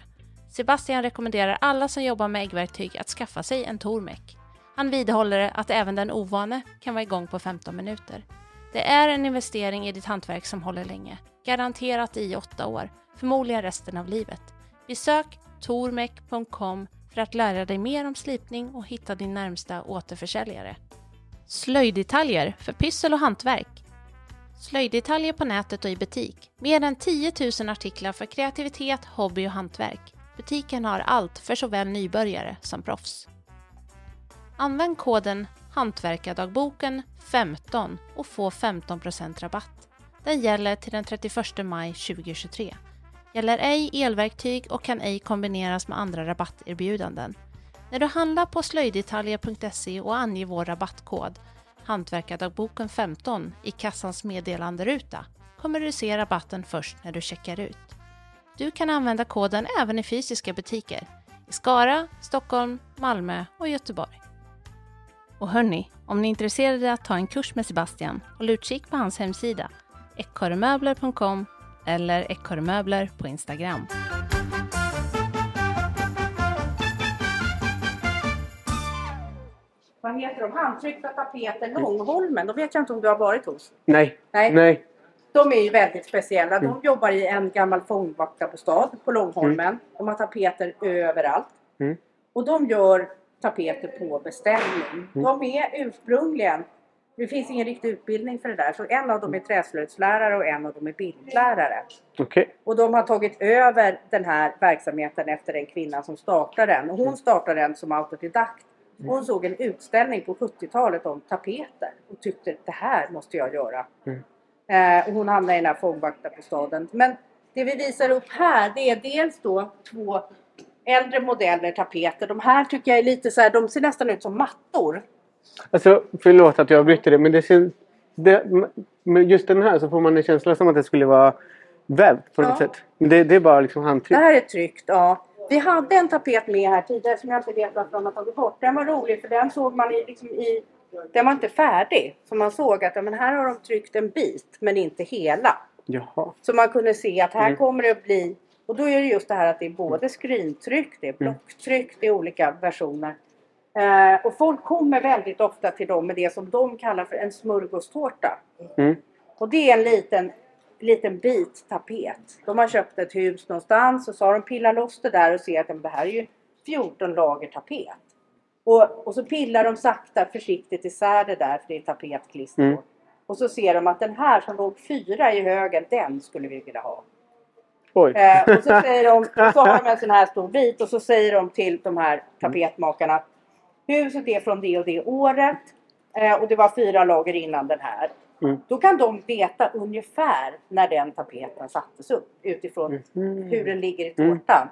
Sebastian rekommenderar alla som jobbar med äggverktyg att skaffa sig en Tormek. Han vidhåller att även den ovane kan vara igång på 15 minuter. Det är en investering i ditt hantverk som håller länge. Garanterat i åtta år, förmodligen resten av livet. Besök tormek.com för att lära dig mer om slipning och hitta din närmsta återförsäljare. Slöjdetaljer för pyssel och hantverk. Slöjdetaljer på nätet och i butik. Mer än 10 000 artiklar för kreativitet, hobby och hantverk. Butiken har allt för såväl nybörjare som proffs. Använd koden Hantverkardagboken 15 och få 15% rabatt. Den gäller till den 31 maj 2023. Gäller ej elverktyg och kan ej kombineras med andra rabatterbjudanden. När du handlar på slöjdetaljer.se och anger vår rabattkod Hantverkardagboken 15 i kassans meddelanderuta kommer du se rabatten först när du checkar ut. Du kan använda koden även i fysiska butiker i Skara, Stockholm, Malmö och Göteborg. Och hörni, om ni är intresserade att ta en kurs med Sebastian, håll utkik på hans hemsida ekorremöbler.com eller ekorremöbler på Instagram. Vad heter de? Handtryckta tapeter Långholmen. De vet jag inte om du har varit hos. Nej. Nej. Nej. De är ju väldigt speciella. De Mm. jobbar i en gammal fångvaktarbostad på Långholmen. De har tapeter överallt. Mm. Och de gör tapeter på beställning. De är ursprungligen, det finns ingen riktig utbildning för det där, så en av dem är träslöjdslärare och en av dem är bildlärare. Okej. Och de har tagit över den här verksamheten efter en kvinna som startade den. Och hon startade den som autodidakt. Hon såg en utställning på 70-talet om tapeter och tyckte det här måste jag göra. Mm. Eh, och hon hamnade i den här fångvaktarbostaden. Men det vi visar upp här det är dels då två äldre modeller tapeter. De här tycker jag är lite så här, de ser nästan ut som mattor. Alltså, förlåt att jag bryter det men det känns... Det, med just den här så får man en känsla som att det skulle vara vävt på något Ja. sätt. Men det, det är bara liksom Det handtryck. här är tryckt, ja. Vi hade en tapet med här tidigare som jag inte vet varför de har tagit bort. Den var rolig för den såg man i, liksom i den var inte färdig. Så man såg att ja, men här har de tryckt en bit men inte hela. Jaha. Så man kunde se att här Mm. kommer det att bli och då är det just det här att det är både skrintryck, det är Mm. blocktryck, det är olika versioner. Eh, och folk kommer väldigt ofta till dem med det som de kallar för en smörgåstårta. Mm. Och det är en liten, liten bit tapet. De har köpt ett hus någonstans och så har de pillat loss det där och ser att det här är ju 14 lager tapet. Och, och så pillar de sakta försiktigt isär det där för det är tapetklister. Mm. Och så ser de att den här som låg fyra i högen, den skulle vi vilja ha. Eh, och så, säger de, och så har de en sån här stor bit och så säger de till de här tapetmakarna Huset är från det och det året eh, och det var fyra lager innan den här. Mm. Då kan de veta ungefär när den tapeten sattes upp utifrån Mm. hur den ligger i Mm. tårtan.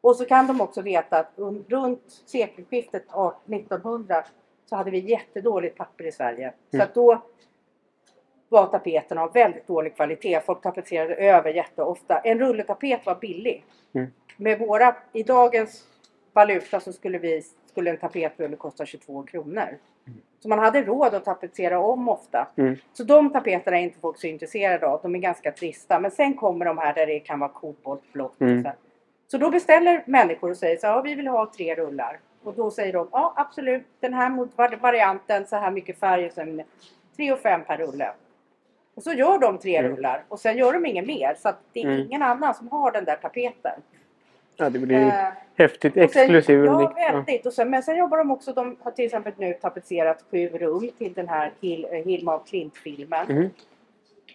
Och så kan de också veta att un- runt sekelskiftet 18- 1900 så hade vi jättedåligt papper i Sverige. Så Mm. att då var tapeterna av väldigt dålig kvalitet. Folk tapetserade över jätteofta. En rulletapet var billig. Mm. Med våra, i dagens valuta så skulle, vi, skulle en tapetrulle kosta 22 kronor. Så man hade råd att tapetsera om ofta. Mm. Så de tapeterna är inte folk så intresserade av. De är ganska trista. Men sen kommer de här där det kan vara koboltblått. och Mm. så. Så då beställer människor och säger så ja, vi vill ha tre rullar. Och då säger de, ja absolut, den här mot- varianten, så här mycket färg, och sen 3 och 5 per rulle. Och så gör de tre Mm. rullar och sen gör de inget mer. Så det är Mm. ingen annan som har den där tapeten. Ja, det blir Eh, häftigt. och sen- Exklusiv. Ja, väldigt. Och sen, men sen jobbar de också, de har till exempel nu tapetserat sju rum till den här Hil, eh, Hilma af Klint-filmen. Mhm.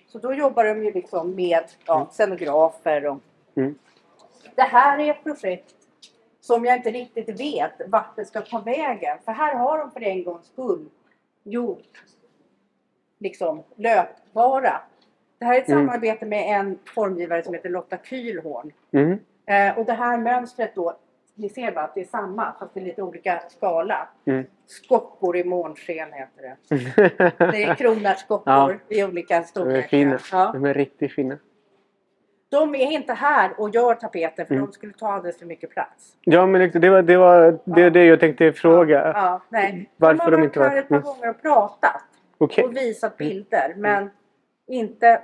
Så då jobbar de ju liksom med ja, scenografer och Mm. det här är ett projekt som jag inte riktigt vet vart det ska ta vägen. För här har de för en gångs skull gjort liksom löpbara. Det här är ett Mm. samarbete med en formgivare som heter Lotta Kühlhorn. Mm. Eh, och det här mönstret då, ni ser bara att det är samma fast det är lite olika skala. Mm. Skockor i månsken heter det. Det är kronärtskockor Ja. i olika De är storlekar. Ja. De är riktigt fina. De är inte här och gör tapeter för Mm. de skulle ta alldeles för mycket plats. Ja, men liksom, det var det, var, det, Ja. det jag tänkte fråga. Ja, nej. Varför de de har inte varit var- här ett par Mm. gånger och pratat Okej. och visat bilder men inte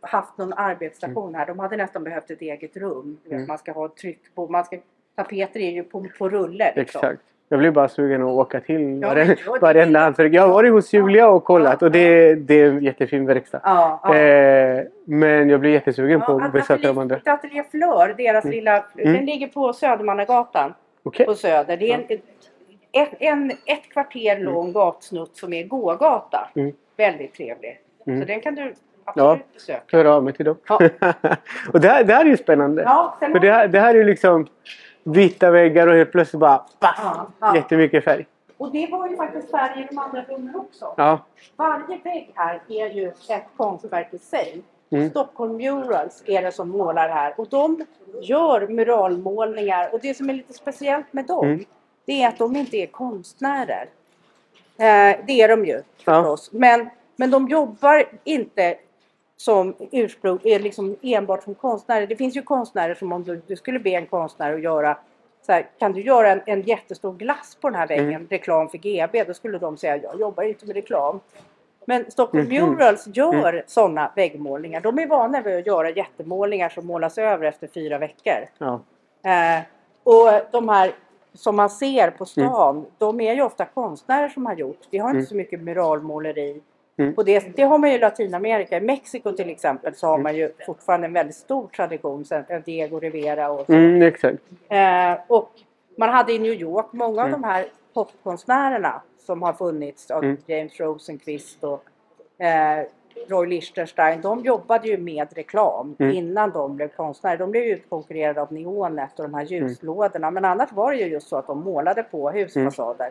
haft någon arbetsstation här. De hade nästan behövt ett eget rum. Mm. Man ska ha tryck på, man ska, tapeter är ju på, på rulle. Liksom. Exakt. Jag blir bara sugen att åka till Ja, vare- men gör det. varenda hantverk. Jag har varit hos Julia och kollat och det, det är en jättefin verkstad. Ja, ja. Eh, men jag blir jättesugen på att besöka de andra. Ateljé, Flör, deras Mm. lilla, Mm. den ligger på Södermannagatan Okej. på Söder. Det är en, ett, en, ett kvarter lång gatsnutt som är gågata. Mm. Väldigt trevlig. Mm. Så den kan du Ja. absolut besöka. Hör av mig till dem. Ja. och det här, det här är ju spännande. Ja, För det här, det här är ju liksom vita väggar och helt plötsligt bara Ja, ja. jättemycket färg. Och det var ju faktiskt färg i de andra rummen också. Ja. Varje vägg här är ju ett konstverk i sig. Mm. Stockholm Murals är det som målar här och de gör muralmålningar och det som är lite speciellt med dem Mm. det är att de inte är konstnärer. Eh, det är de ju Ja. förstås. Men, men de jobbar inte som ursprung, är liksom enbart som konstnärer. Det finns ju konstnärer som om du, du skulle be en konstnär att göra så här, kan du göra en, en jättestor glass på den här väggen, Mm. reklam för GB, då skulle de säga jag jobbar inte med reklam. Men Stockholm Mhm. Murals gör sådana väggmålningar. De är vana vid att göra jättemålningar som målas över efter fyra veckor. Ja. Eh, och de här som man ser på stan, de är ju ofta konstnärer som har gjort. Vi har inte Mm. så mycket muralmåleri. Mm. Och det, det har man ju i Latinamerika. I Mexiko till exempel så har Mm. man ju fortfarande en väldigt stor tradition. Sen Diego Rivera och så. Mm, exakt. Eh, och man hade i New York många Mm. av de här popkonstnärerna som har funnits. av Mm. James Rosenquist och eh, Roy Lichtenstein. De jobbade ju med reklam Mm. innan de blev konstnärer. De blev ju utkonkurrerade av neonet och de här Mm. ljuslådorna. Men annars var det ju just så att de målade på husfasader.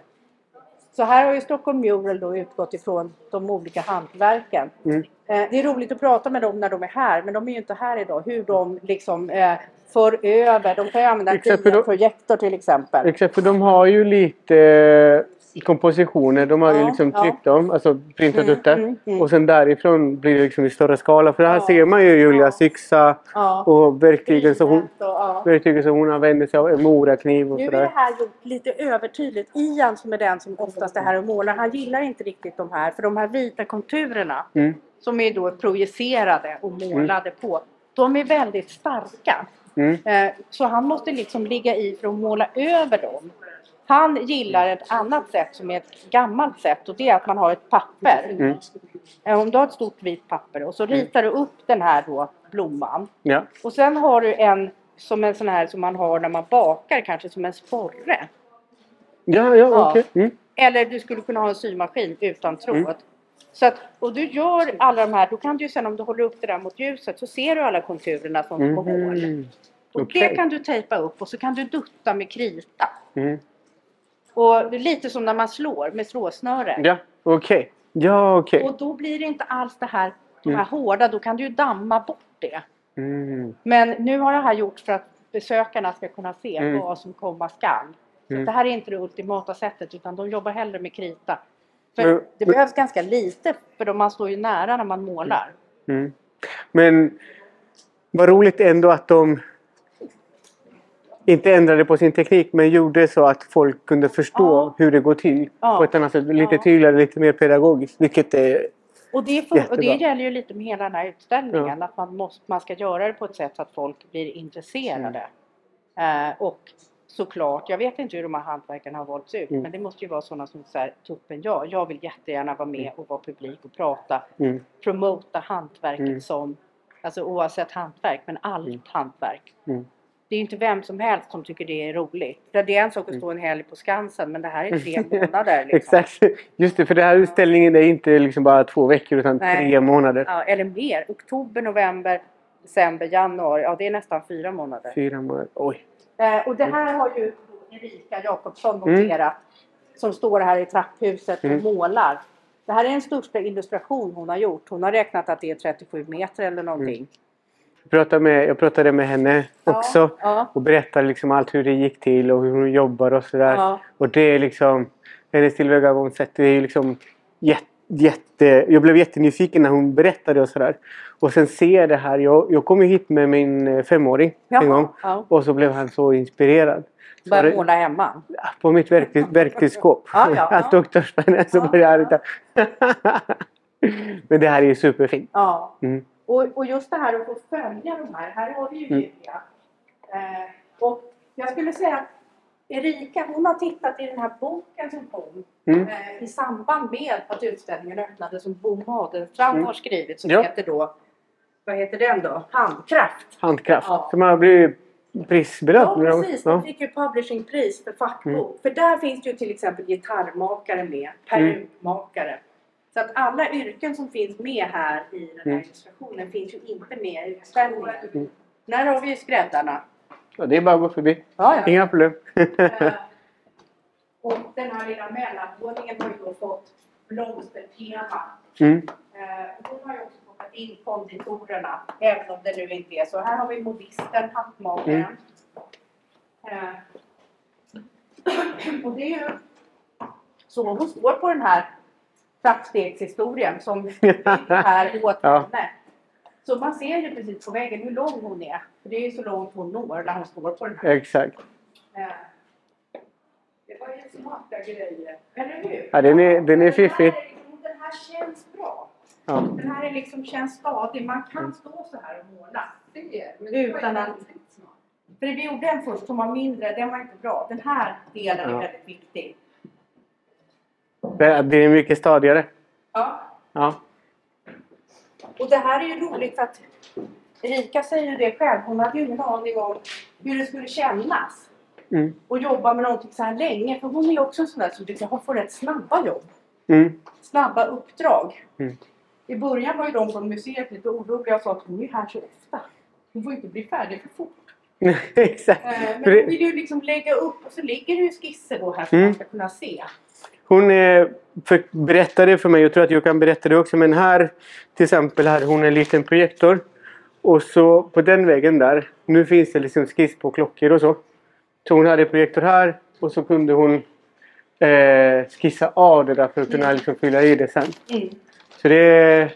Så här har ju Stockholm Mural då utgått ifrån de olika hantverken. Mm. Eh, Det är roligt att prata med dem när de är här, men de är ju inte här idag. Hur de liksom eh, för över, de kan ju använda en projektor till exempel. Exakt, för de har ju lite kompositioner. De har ju Ja, liksom ja. tryckt dem, alltså printat Mm, ut det. mm, mm. Och sen därifrån blir det liksom i större skala. För här Ja. ser man ju Julias yxa Ja. och verktygen som hon, och, ja. verktygen som hon använder sig av. Morakniv och Nu är sådär. det här gjort lite övertydligt. Ian som är den som oftast är här och målar, han gillar inte riktigt de här. För de här vita konturerna Mm. som är då projicerade och målade på. De är väldigt starka. Mm. Eh, Så han måste liksom ligga i för att måla över dem. Han gillar ett annat sätt som är ett gammalt sätt och det är att man har ett papper. Mm. Eh, Om du har ett stort vitt papper och så ritar du upp den här då blomman. Ja. Och sen har du en som en sån här som man har när man bakar kanske som en sporre. Ja, ja, Ja. okej. Mm. Eller du skulle kunna ha en symaskin utan tråd. Mm. Så att, och du gör alla de här, då kan du ju sen om du håller upp det där mot ljuset så ser du alla konturerna som små hål. Mhm. Och Okej. det kan du tejpa upp och så kan du dutta med krita. Mm. Och det är lite som när man slår med slåsnöre. Ja, okej. Ja, okej. Och då blir det inte alls det här, de här Mm. hårda, då kan du ju damma bort det. Mm. Men nu har det här gjorts för att besökarna ska kunna se Mm. vad som komma skall. Så Mm. det här är inte det ultimata sättet utan de jobbar hellre med krita. För Men- det behövs ganska lite för man står ju nära när man målar. Mm. Men vad roligt ändå att de inte ändrade på sin teknik men gjorde så att folk kunde förstå Ja. hur det går till Ja. på ett annat sätt. Lite Ja. tydligare, lite mer pedagogiskt. Vilket är... Och det, får, och det gäller ju lite med hela den här utställningen. Att man, måste, man ska göra det på ett sätt så att folk blir intresserade. Mm. Eh, och såklart, jag vet inte hur de här hantverkarna har valts ut. Mm. Men det måste ju vara sådana som så här, tuppen jag. Jag vill jättegärna vara med och vara publik och prata. Mm. Promota hantverket Mm. som, alltså oavsett hantverk, men allt Mm. hantverk. Mm. Det är ju inte vem som helst som tycker det är roligt. Det är en sak att stå en helg på Skansen men det här är tre månader. Liksom. Exakt. Just det, för den här utställningen är inte liksom bara två veckor utan Nej. tre månader. Ja, eller mer. Oktober, november, december, januari. Ja, det är nästan fyra månader. Fyra månader. Oj. Eh, och det här har ju Erika Jakobsson Mm. noterat. Som står här i trapphuset Mm. och målar. Det här är den största illustration hon har gjort. Hon har räknat att det är 37 meter eller någonting. Jag pratade med, jag pratade med henne Ja, också. Ja, Och berättade liksom allt hur det gick till och hur hon jobbar och sådär. ja. Och det är liksom hennes tillvägagångssätt. Det är liksom jätte, jätte... Jag blev jättenyfiken när hon berättade och sådär. Och sen ser jag det här. Jag, jag kom ju hit med min eh, femåring en gång. Och så blev han så inspirerad. Så Börja det- måla hemma. På mitt verktyg, verktygsskåp. Ja, ja, ja. Hans doktorspenna så Ja, började jag ja. rita. Men det här är ju superfint. Mm. Och, och just det här att få följa de här. Här har vi ju Mm. Julia. Eh, och jag skulle säga att Erika hon har tittat i den här boken som kom Mm. eh, i samband med att utställningen öppnades som Bo Madenstrand Mm. har skrivit som Ja. heter då vad heter den då? Handkraft. Handkraft. Ja. Som har blivit prisbelönt. Ja precis, Ja. de fick ju publishingpris för fackbok. För där finns det ju till exempel gitarrmakare med, Mm. perukmakare. Så att alla yrken som finns med här i den här Mm. illustrationen finns ju inte med i utställningen. Mm. Där har vi skräddarna. Ja, det är bara att gå förbi. Ja, ja. Inga problem. Eh, Och den här lilla mellanvåningen har ju då fått blomstertema. Mm. Eh, Hon har ju också fått in konditorerna, även om det nu inte är så. Här har vi modisten, hattmakaren. Mm. Eh, Och det är ju så hon står på den här trappstegshistorien som här åt Ja. henne. Så man ser ju precis på väggen hur lång hon är. För det är ju så långt hon når när hon står på den här. Exakt. Eh, Det var ju smarta grejer. Eller hur? Ja, den är- den är fiffig. liksom- Den här känns bra. Ja. Den här är liksom, känns stadig. Man kan stå så här och måla. Men Utan att... För vi gjorde en först som var mindre. Den var inte bra. Den här delen är Ja. väldigt viktig. Det blir mycket stadigare. Ja. Ja. Och det här är ju roligt för att Erika säger ju det själv. Hon hade ju ingen aning om hur det skulle kännas. Mm. Och jobba med någonting så här länge. För hon är ju också en sån där som tycker hon får rätt snabba jobb. Mm. snabba uppdrag. Mm. I början var ju de från museet lite oroliga och sa att hon är ju här så ofta. Hon får inte bli färdig för fort. Exakt. Eh, Men hon vill ju liksom lägga upp och så ligger det ju skisser då här som Mm. man ska kunna se. Hon för, berättade för mig, jag tror att jag kan berätta det också, men här till exempel hade hon en liten projektor. Och så på den vägen där, nu finns det liksom skiss på klockor och så. Så hon hade projektor här och så kunde hon eh, skissa av det där för att kunna Mm. liksom fylla i det sen. Mm. Så det är,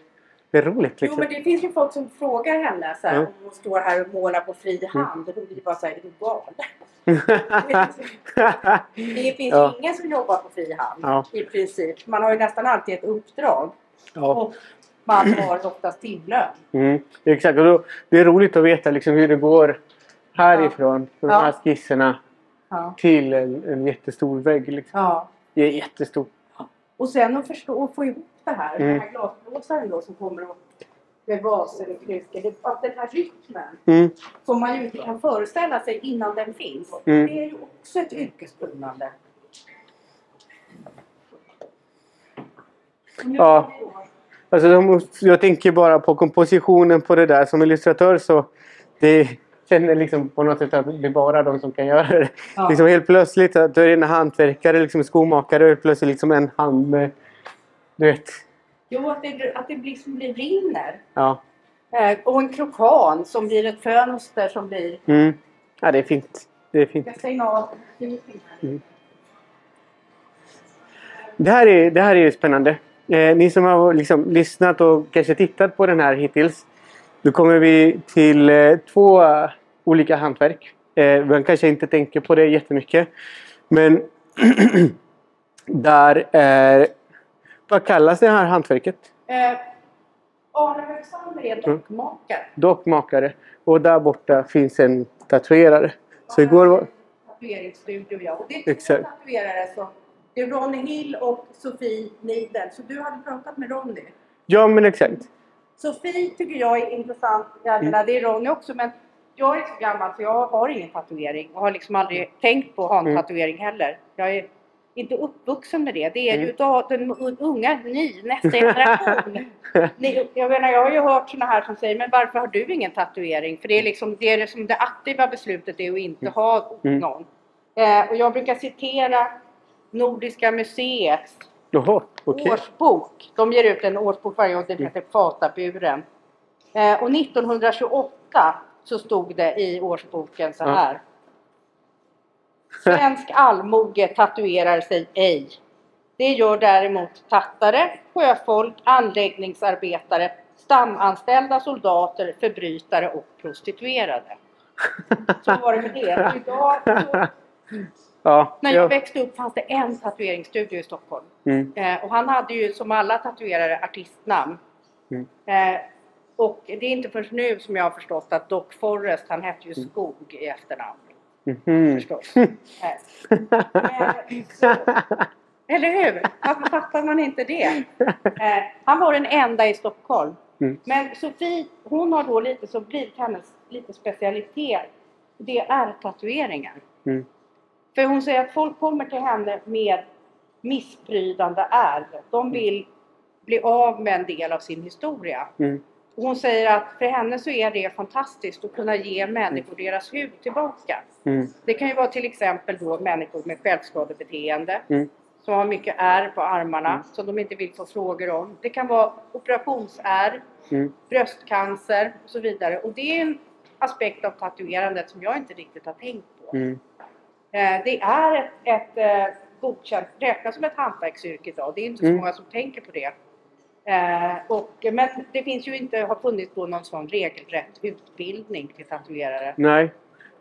det är roligt Jo liksom. men det finns ju folk som frågar henne så här, Ja. om hon står här och målar på fri hand. Och hon blir bara så här, är du galen? Det finns Ja. ingen som jobbar på fri hand Ja. i princip. Man har ju nästan alltid ett uppdrag. ja. Och man har oftast timlön. Mm, exakt, och då, det är roligt att veta liksom hur det går härifrån, från de här skisserna till en, en jättestor vägg. Liksom. ja. Det är jättestort. Och sen att förstå och få ihop det här. Mm. Den här glasblåsaren då som kommer och med vaser och krukor. Det- Att den här rytmen Mm, som man ju inte kan föreställa sig innan den finns. Mm. Det är ju också ett yrkeskunnande. Ja. då- alltså, jag tänker bara på kompositionen på det där. Som illustratör så det känner liksom på något sätt att det är bara de som kan göra det. Ja. Liksom helt plötsligt du är en hantverkare, liksom skomakare och plötsligt liksom en hand med... Du vet. Jo, att det, att det blir som blir rinner. Ja. Eh, och en krokan som blir ett fönster som blir... Mm. ja, det är fint. Det är fint. Jag stänger av. Mm. det, här är, det här är spännande. Eh, ni som har liksom lyssnat och kanske tittat på den här hittills. Då kommer vi till eh, två olika hantverk. Eh, man kanske inte tänker på det jättemycket. Men där är... Vad kallas det här hantverket? Eh, Arne Alexander är dockmakare. Dockmakare. Och där borta finns en tatuerare. Så igår var... Tatueringsstudio ja. Och det är två Exakt. tatuerare som det är Ronny Hill och Sofie Nidel. Så du hade pratat med Ronny. Ja men exakt. Sofie tycker jag är intressant. Jag Mm. menar, det är Ronny också men jag är så gammal så jag har ingen tatuering och har liksom aldrig tänkt på att ha en Mm. tatuering heller. Jag är inte uppvuxen med det. Det är Mm. ju av den unga, ny, nästa generation. Ni, jag menar, jag har ju hört såna här som säger, men varför har du ingen tatuering? För det är liksom det, är liksom det aktiva beslutet är att inte ha Mm. någon. Eh, och jag brukar citera Nordiska museets Jaha, okej. årsbok. De ger ut en årsbok varje år, den heter Fataburen. Eh, och 1928 så stod det i årsboken så här. Svensk allmoge tatuerar sig ej. Det gör däremot tattare, sjöfolk, anläggningsarbetare, stamanställda soldater, förbrytare och prostituerade. Så var det med det. Idag, så, Ja, när jag ja. växte upp fanns det en tatueringsstudio i Stockholm. Mm. Eh, och han hade ju som alla tatuerare artistnamn. Mm. Eh, och det är inte först nu som jag har förstått att Doc Forrest, han hette ju Mm. Skog i efternamn. Mhm. Förstås. Eh, så, eller hur? Varför fattar man inte det? Eh, han var den enda i Stockholm. Mm. Men Sofie, hon har då lite så blivit hennes lite specialitet. Det är tatueringar. Mm. För hon säger att folk kommer till henne med missprydande ärr. De vill bli av med en del av sin historia. Mm. Och hon säger att för henne så är det fantastiskt att kunna ge människor deras hud tillbaka. Mm. Det kan ju vara till exempel då människor med självskadebeteende Mm. som har mycket ärr på armarna som de inte vill få frågor om. Det kan vara operationsärr, Mm. bröstcancer och så vidare. Och det är en aspekt av tatuerandet som jag inte riktigt har tänkt på. Mm. Eh, Det är ett, ett eh, godkänt, räknas som ett hantverksyrke idag. Det är inte så Mm. många som tänker på det. Eh, och, men det finns ju inte, har funnits då någon sån regelrätt utbildning till tatuerare. Nej.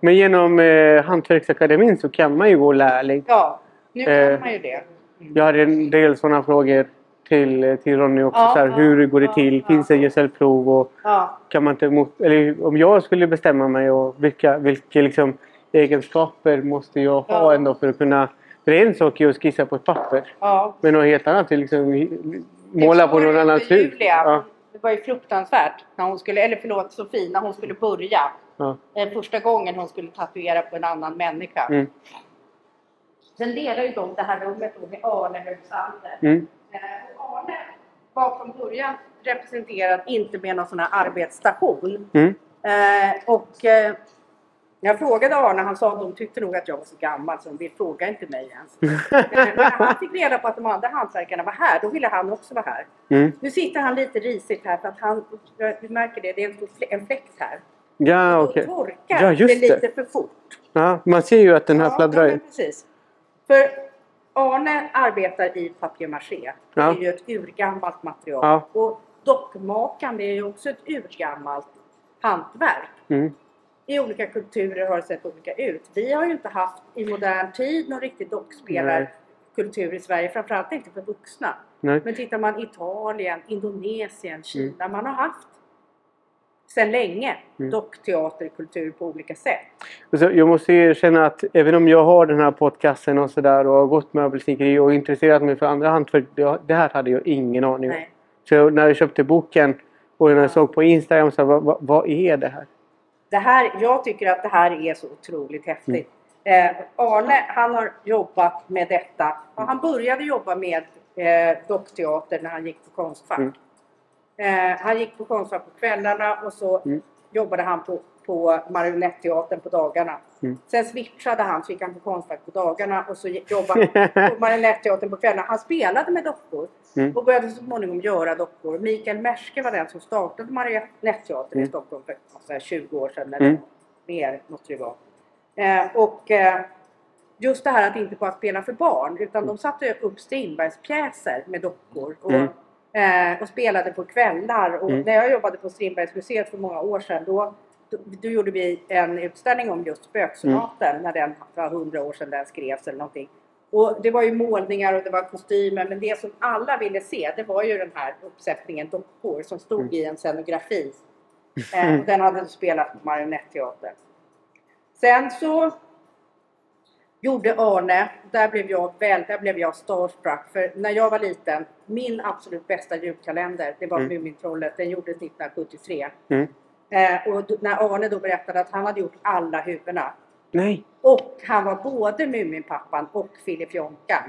Men genom eh, Hantverksakademin så kan man ju gå lärling. Ja, nu kan Eh, man ju det. Mm. Jag hade en del sådana frågor till, till Ronny också. Ja, så här, ja, hur går det ja, till? Finns det gesällprov? Och Ja, kan man inte mot, eller om jag skulle bestämma mig och vilka, vilka liksom, egenskaper måste jag ha ändå för att kunna... För det är en sak att skissa på ett papper. Men något helt annat är liksom måla på någon annans hud. Julia, Ja, Det var ju fruktansvärt när hon skulle, eller förlåt Sofie, när hon skulle börja. ja. Eh, Första gången hon skulle tatuera på en annan människa. Mm. Sen delar ju de det här rummet då med Arne Högsander. Mm. Eh, och Arne var från början representerad inte med någon sån här arbetsstation. Mm. Eh, och eh, jag frågade Arne, han sa att de tyckte nog att jag var så gammal så de vill fråga inte mig ens. Men när han fick reda på att de andra hantverkarna var här, då ville han också vara här. Mm. Nu sitter han lite risigt här för att han, du märker det, det är en, fläkt här. Ja, okej. torkar Ja, just det lite för fort. Ja, man ser ju att den här Ja, fladdrar ja, precis. För Arne arbetar i papier-maché. Det Ja. är ju ett urgammalt material. Ja. Och dockmakande är ju också ett urgammalt hantverk. Mm. I olika kulturer har det sett olika ut. Vi har ju inte haft i modern tid någon riktig dockspelarkultur i Sverige. Framförallt inte för vuxna. Nej. Men tittar man Italien, Indonesien, Kina. Mm. Man har haft sedan länge Mm. dockteaterkultur på olika sätt. Jag måste erkänna att även om jag har den här podcasten och sådär och har gått möbelsnickeri och intresserat mig för andra hantverk. det- Det här hade jag ingen aning om. Nej. Så när jag köpte boken och när Ja. jag såg på Instagram så vad, vad, vad är det här? Det här, jag tycker att det här är så otroligt häftigt. Mm. Eh, Arne han har jobbat med detta. Och han började jobba med eh, dockteater när han gick på Konstfack. Mm. Eh, han gick på Konstfack på kvällarna och så Mm. jobbade han på, på Marionetteatern på dagarna. Mm. Sen switchade han så gick han på Konstfack på dagarna och så jobbade han på Marionetteatern på kvällarna. Han spelade med dockor Mm. och började så småningom göra dockor. Mikael Merske var den som startade Marionetteatern i Mm. Stockholm för så här 20 år sedan. Eller Mm. mer måste det vara. Eh, och eh, just det här att inte bara spela för barn utan de satte upp Strindbergspjäser med dockor och, Mm. eh, och spelade på kvällar. Och Mm. när jag jobbade på Strindbergsmuseet för många år sedan då, då, gjorde vi en utställning om just spöksonaten Mm. när den var hundra år sedan den skrevs eller någonting. Och det var ju målningar och det var kostymer men det som alla ville se det var ju den här uppsättningen dockor som stod Mm. i en scenografi. Eh, och den hade spelat på Marionetteatern. Sen så gjorde Arne, där blev jag väl, där blev jag starstruck. För när jag var liten, min absolut bästa julkalender, det var Mm. Mumintrollet. Den gjordes 1973. Mm. Eh, och när Arne då berättade att han hade gjort alla huvudena. Nej. Och han var både Muminpappan och Filifjonkan.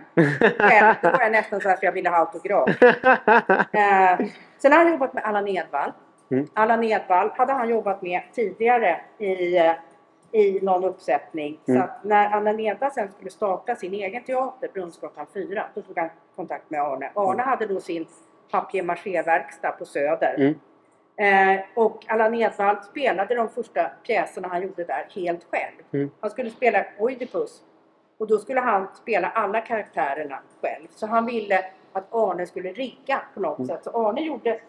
Själv, Då var jag nästan så att jag ville ha autograf. Eh, sen har han jobbat med Allan Edwall. Mm. Allan Edwall hade han jobbat med tidigare i, eh, i någon uppsättning. Mm. Så att när Allan Edwall sen skulle starta sin egen teater, Brunnsgatan 4, då tog han kontakt med Arne. Arne hade då sin papier-maché-verkstad på Söder. Eh, och Allan Edwall spelade de första pjäserna han gjorde där helt själv. Mm. Han skulle spela Oidipus och då skulle han spela alla karaktärerna själv. Så han ville att Arne skulle rigga på något Mm. sätt. Så Arne gjorde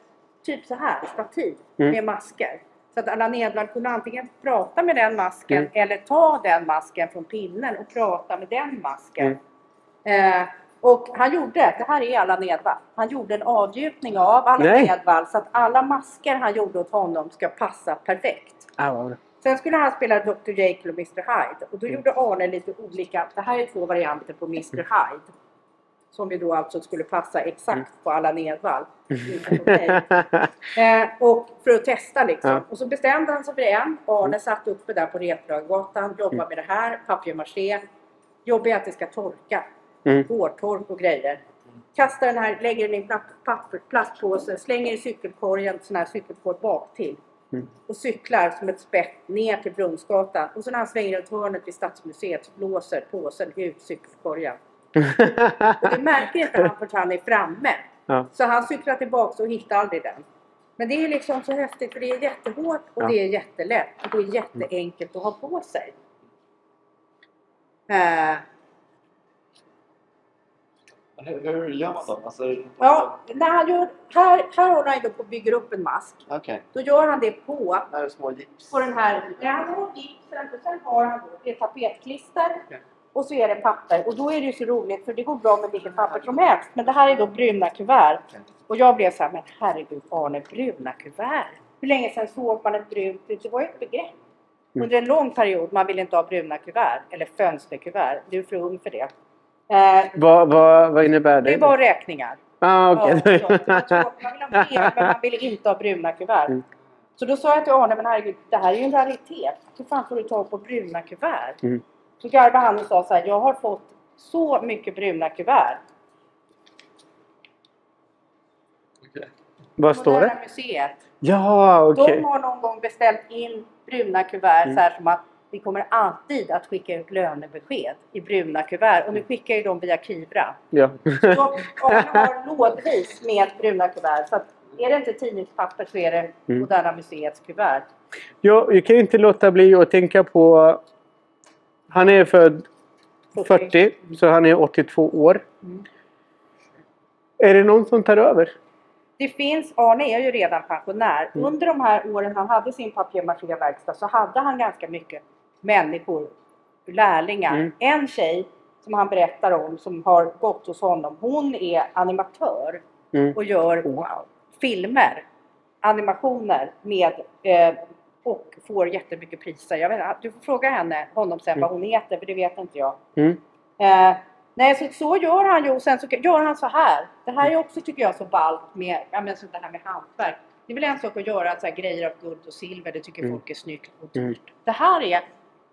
typ så här, stativ Mm. med masker. Så att Allan Edwall kunde antingen prata med den masken Mm. eller ta den masken från pinnen och prata med den masken. Mm. Eh, och han gjorde, det här är Allan Edwall, han gjorde en avgjutning av Allan Nej. Edwall så att alla masker han gjorde åt honom ska passa perfekt. Ah. Sen skulle han spela Dr Jekyll och Mr Hyde och då Mm. gjorde Arne lite olika, det här är två varianter på Mr Hyde. Som vi då alltså skulle passa exakt Mm. på Allan Edwall. Eh, och för att testa liksom. Ja. Och så bestämde han sig för en. Arne satt uppe där på Replagatan, jobbade Mm. med det här, papier-maché. Jobbigt är att det ska torka. Mm. Hårtork och grejer. Kastar den här, lägger den i papper, plastpåse, slänger i cykelkorgen, sån här cykelkorg bak till Mm. och cyklar som ett spett ner till Brunnsgatan. Och så när han svänger runt hörnet vid Stadsmuseet så blåser påsen ut cykelkorgen. Och det märker inte han förrän han är framme. ja. Så han cyklar tillbaka och hittar aldrig den. Men det är liksom så häftigt för det är jättehårt och Ja. det är jättelätt och det är jätteenkelt att ha på sig. Eh, Hur, hur gör man då? Alltså, ja, när han gör, här, här håller han då på och bygger upp en mask. Okej. Då gör han det på Här är små gips. på den här, ja, han har gipsen och sen har han det tapetklister Okej. och så är det papper och då är det ju så roligt för det går bra med vilket papper som helst. Men det här är då bruna kuvert Okej. och jag blev så här, men herregud Arne, bruna kuvert? Hur länge sedan såg man ett brunt, det var ju ett begrepp. Mm. Under en lång period, man ville inte ha bruna kuvert eller fönsterkuvert. Du är för ung för det. Eh, vad, vad, vad innebär det? det var räkningar. ah, Ja, så, var tråkigt. man ville ha fler, men man ville inte ha bruna kuvert. Mm. Så då sa jag till Arne, men herregud, det här är ju en raritet. Hur fan får du tag på bruna kuvert? Mm. Så garvade han och sa så här, jag har fått så mycket bruna kuvert. Okej. vad står det? museet. Ja, okej. De har någon gång beställt in bruna kuvert Mm. så här som att vi kommer alltid att skicka ut lönebesked i bruna kuvert. Och nu skickar ju de via Kivra. Ja. Så Arne har lådvis med bruna kuvert. Så är det inte tidningspapper så är det Mm. Moderna Museets kuvert. Jag, jag kan inte låta bli att tänka på... Han är född 40, så han är 82 år. Mm. Är det någon som tar över? Det finns, Arne är ju redan pensionär. Mm. Under de här åren han hade sin papier-maché-verkstad så hade han ganska mycket människor, lärlingar. Mm. En tjej som han berättar om som har gått hos honom, hon är animatör Mm. och gör Wow. filmer, animationer med eh, och får jättemycket priser. Jag vet, inte, du får fråga henne, honom sen vad hon heter för det vet inte jag. Mm. Eh, nej, så, så gör han ju och sen så gör han så här. Det här är också tycker jag så ballt med, ja, men så det här med hantverk. Det är väl en sak att göra så här, grejer av guld och silver, det tycker Mm. folk är snyggt och Mm. dyrt. Det här är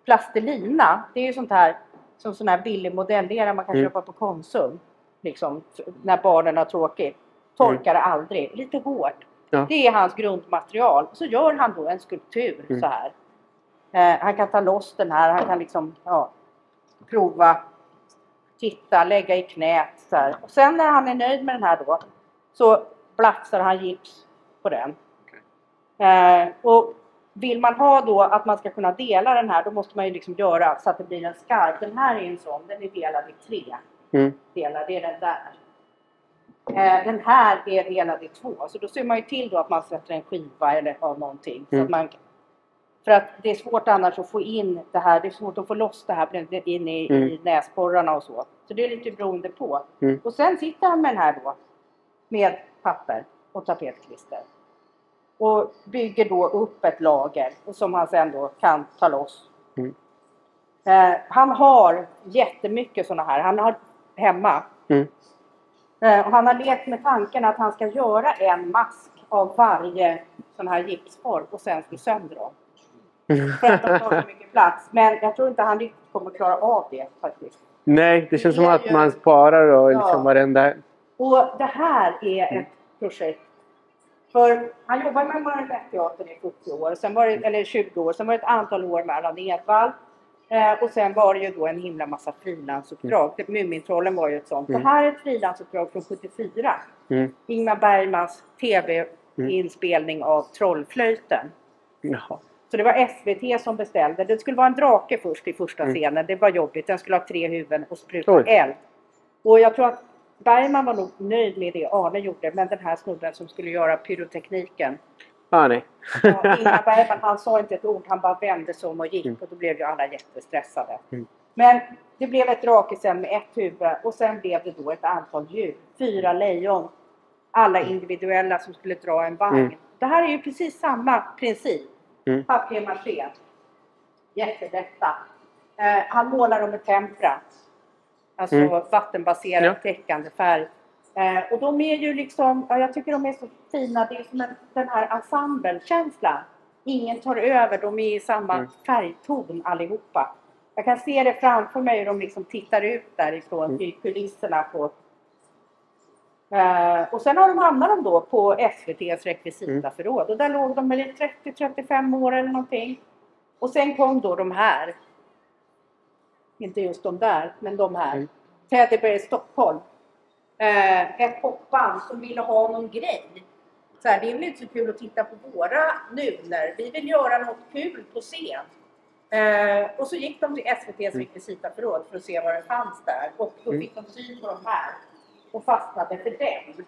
plastelina, det är ju sånt här som sån här billig modellera man kan Mm. köpa på Konsum. Liksom, när barnen har tråkigt. Torkar det aldrig, lite hårt. Ja. Det är hans grundmaterial. Så gör han då en skulptur Mm. så här. Eh, han kan ta loss den här, han kan liksom ja, prova, titta, lägga i knät. Så här. Och sen när han är nöjd med den här då så blafsar han gips på den. Eh, och vill man ha då att man ska kunna dela den här, då måste man ju liksom göra så att det blir en skarp. Den här är en sån, den är delad i tre Mm. delar. Det är den där. Eh, den här är delad i två. Så då ser man ju till då att man sätter en skiva eller av någonting. Så Mm. att man, för att det är svårt annars att få in det här. Det är svårt att få loss det här in i, Mm. i näsborrarna och så. Så det är lite beroende på. Mm. Och sen sitter han med den här då. Med papper och tapetklister. Och bygger då upp ett lager och som han sen då kan ta loss. Mm. Eh, han har jättemycket sådana här. Han har hemma. Mm. Eh, och han har lekt med tanken att han ska göra en mask av varje sån här gipsform och sen slå sönder dem. För att de tar så mycket plats. Men jag tror inte han riktigt kommer klara av det faktiskt. Nej, det känns som Det är att ju- man sparar och Ja. liksom varenda... Och det här är ett projekt. För han jobbade med Marionetteatern i 40 år, sen var det, eller 20 år, sen var det ett antal år med Allan Edwall. Eh, och sen var det ju då en himla massa frilansuppdrag. Mm. Mumintrollen var ju ett sånt. Mm. Det här är ett frilansuppdrag från 74. Mm. Ingmar Bergmans tv-inspelning av Trollflöjten. Jaha. Så det var SVT som beställde. Det skulle vara en drake först i första Mm. scenen. Det var jobbigt. Den skulle ha tre huvuden och spruta eld. Och jag tror att Bergman var nog nöjd med det Arne gjorde. Men den här snubben som skulle göra pyrotekniken. Ah, nej. Ja, Ingmar Bergman han sa inte ett ord. Han bara vände sig om och gick. Mm. Och då blev ju alla jättestressade. Mm. Men det blev ett drake sen med ett huvud. Och sen blev det då ett antal djur. Fyra lejon. Alla individuella som skulle dra en vagn. Mm. Det här är ju precis samma princip. Mm. Papier-maché. Jättedetta. Eh, han målar dem med tempera. Alltså Mm. vattenbaserad Ja. täckande färg. Eh, och de är ju liksom, ja, jag tycker de är så fina. Det är som en, den här ensemblekänslan. Ingen tar över, de är i samma Mm. färgton allihopa. Jag kan se det framför mig hur de liksom tittar ut därifrån Mm. i kulisserna på Eh, och sen har de hamnat de då på SVTs rekvisitaförråd och där låg de väl i 30-35 år eller någonting. Och sen kom då de här. Inte just de där, men de här. Mm. Teddybear i Stockholm. Eh, ett popband som ville ha någon grej. Så här, det är väl inte så kul att titta på våra nuner. Vi vill göra något kul på scen. Eh, och så gick de till SVTs rekvisitaförråd för att se vad det fanns där. Och då Mm. fick de syn på de här. Och fastnade för den.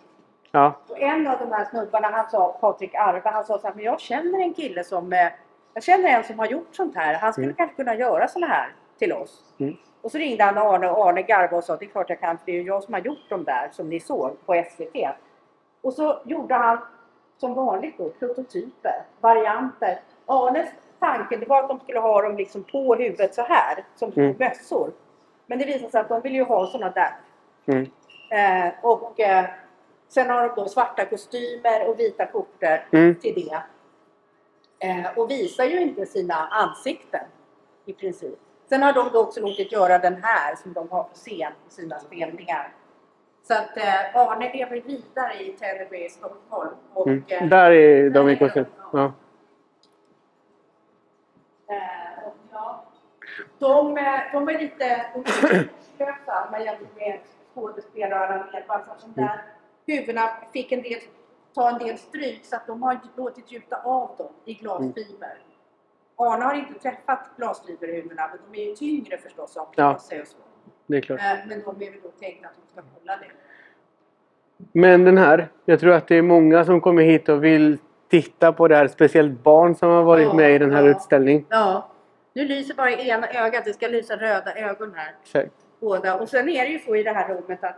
Ja. Och en av de här snubbarna, han sa, Patrik Arve, han sa så här, men jag känner en kille som, eh, jag känner en som har gjort sånt här. Han skulle Mm. kanske kunna göra såna här till oss. Mm. Och så ringde han Arne och Arne garvade och sa, det är klart jag kan, för det är ju jag som har gjort de där som ni såg på SVT. Och så gjorde han som vanligt då prototyper, varianter. Arnes tanke det var att de skulle ha dem liksom på huvudet så här, som Mm. mössor. Men det visade sig att de ville ju ha såna där. Mm. Eh, och eh, sen har de då svarta kostymer och vita skjortor Mm. till det. Eh, och visar ju inte sina ansikten i princip. Sen har de då också låtit göra den här som de har på scen på sina spelningar. Så att eh, Arne lever vidare i Teddybear i Stockholm. Och, Mm. eh, Där är de i Ja. Eh, och ja, de, eh, de är lite uppslösa om man jämför med skådespelare och Edvard. Alltså de där huvudena fick en del, ta en del stryk så att de har låtit gjuta av dem i glasfiber. Arne har inte träffat glasfiberhuvudena men de är ju tyngre förstås av Ja. sig och så. Det är klart. Eh, men de är väl då tänkta att de ska hålla det. Men den här, jag tror att det är många som kommer hit och vill titta på det här. Speciellt barn som har varit Ja, med i den här ja. utställningen. Ja, nu lyser bara ena ögat. Det ska lysa röda ögon här. Exakt. båda. Och sen är det ju så i det här rummet att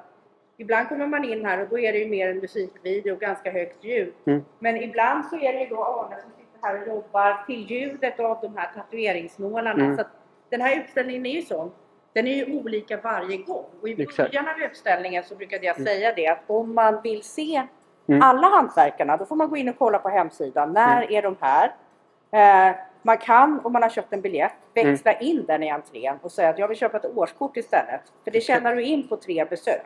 ibland kommer man in här och då är det ju mer en musikvideo och ganska högt ljud. Mm. Men ibland så är det ju då Arne som här och jobbar till ljudet av de här tatueringsnålarna. Mm. Så den här utställningen är ju sån. Den är ju olika varje gång. Och i början av utställningen så brukade jag säga det att om man vill se Mm. alla hantverkarna då får man gå in och kolla på hemsidan. När är de här? Eh, man kan, om man har köpt en biljett, växla in den i entrén och säga att jag vill köpa ett årskort istället. För det tjänar du in på tre besök.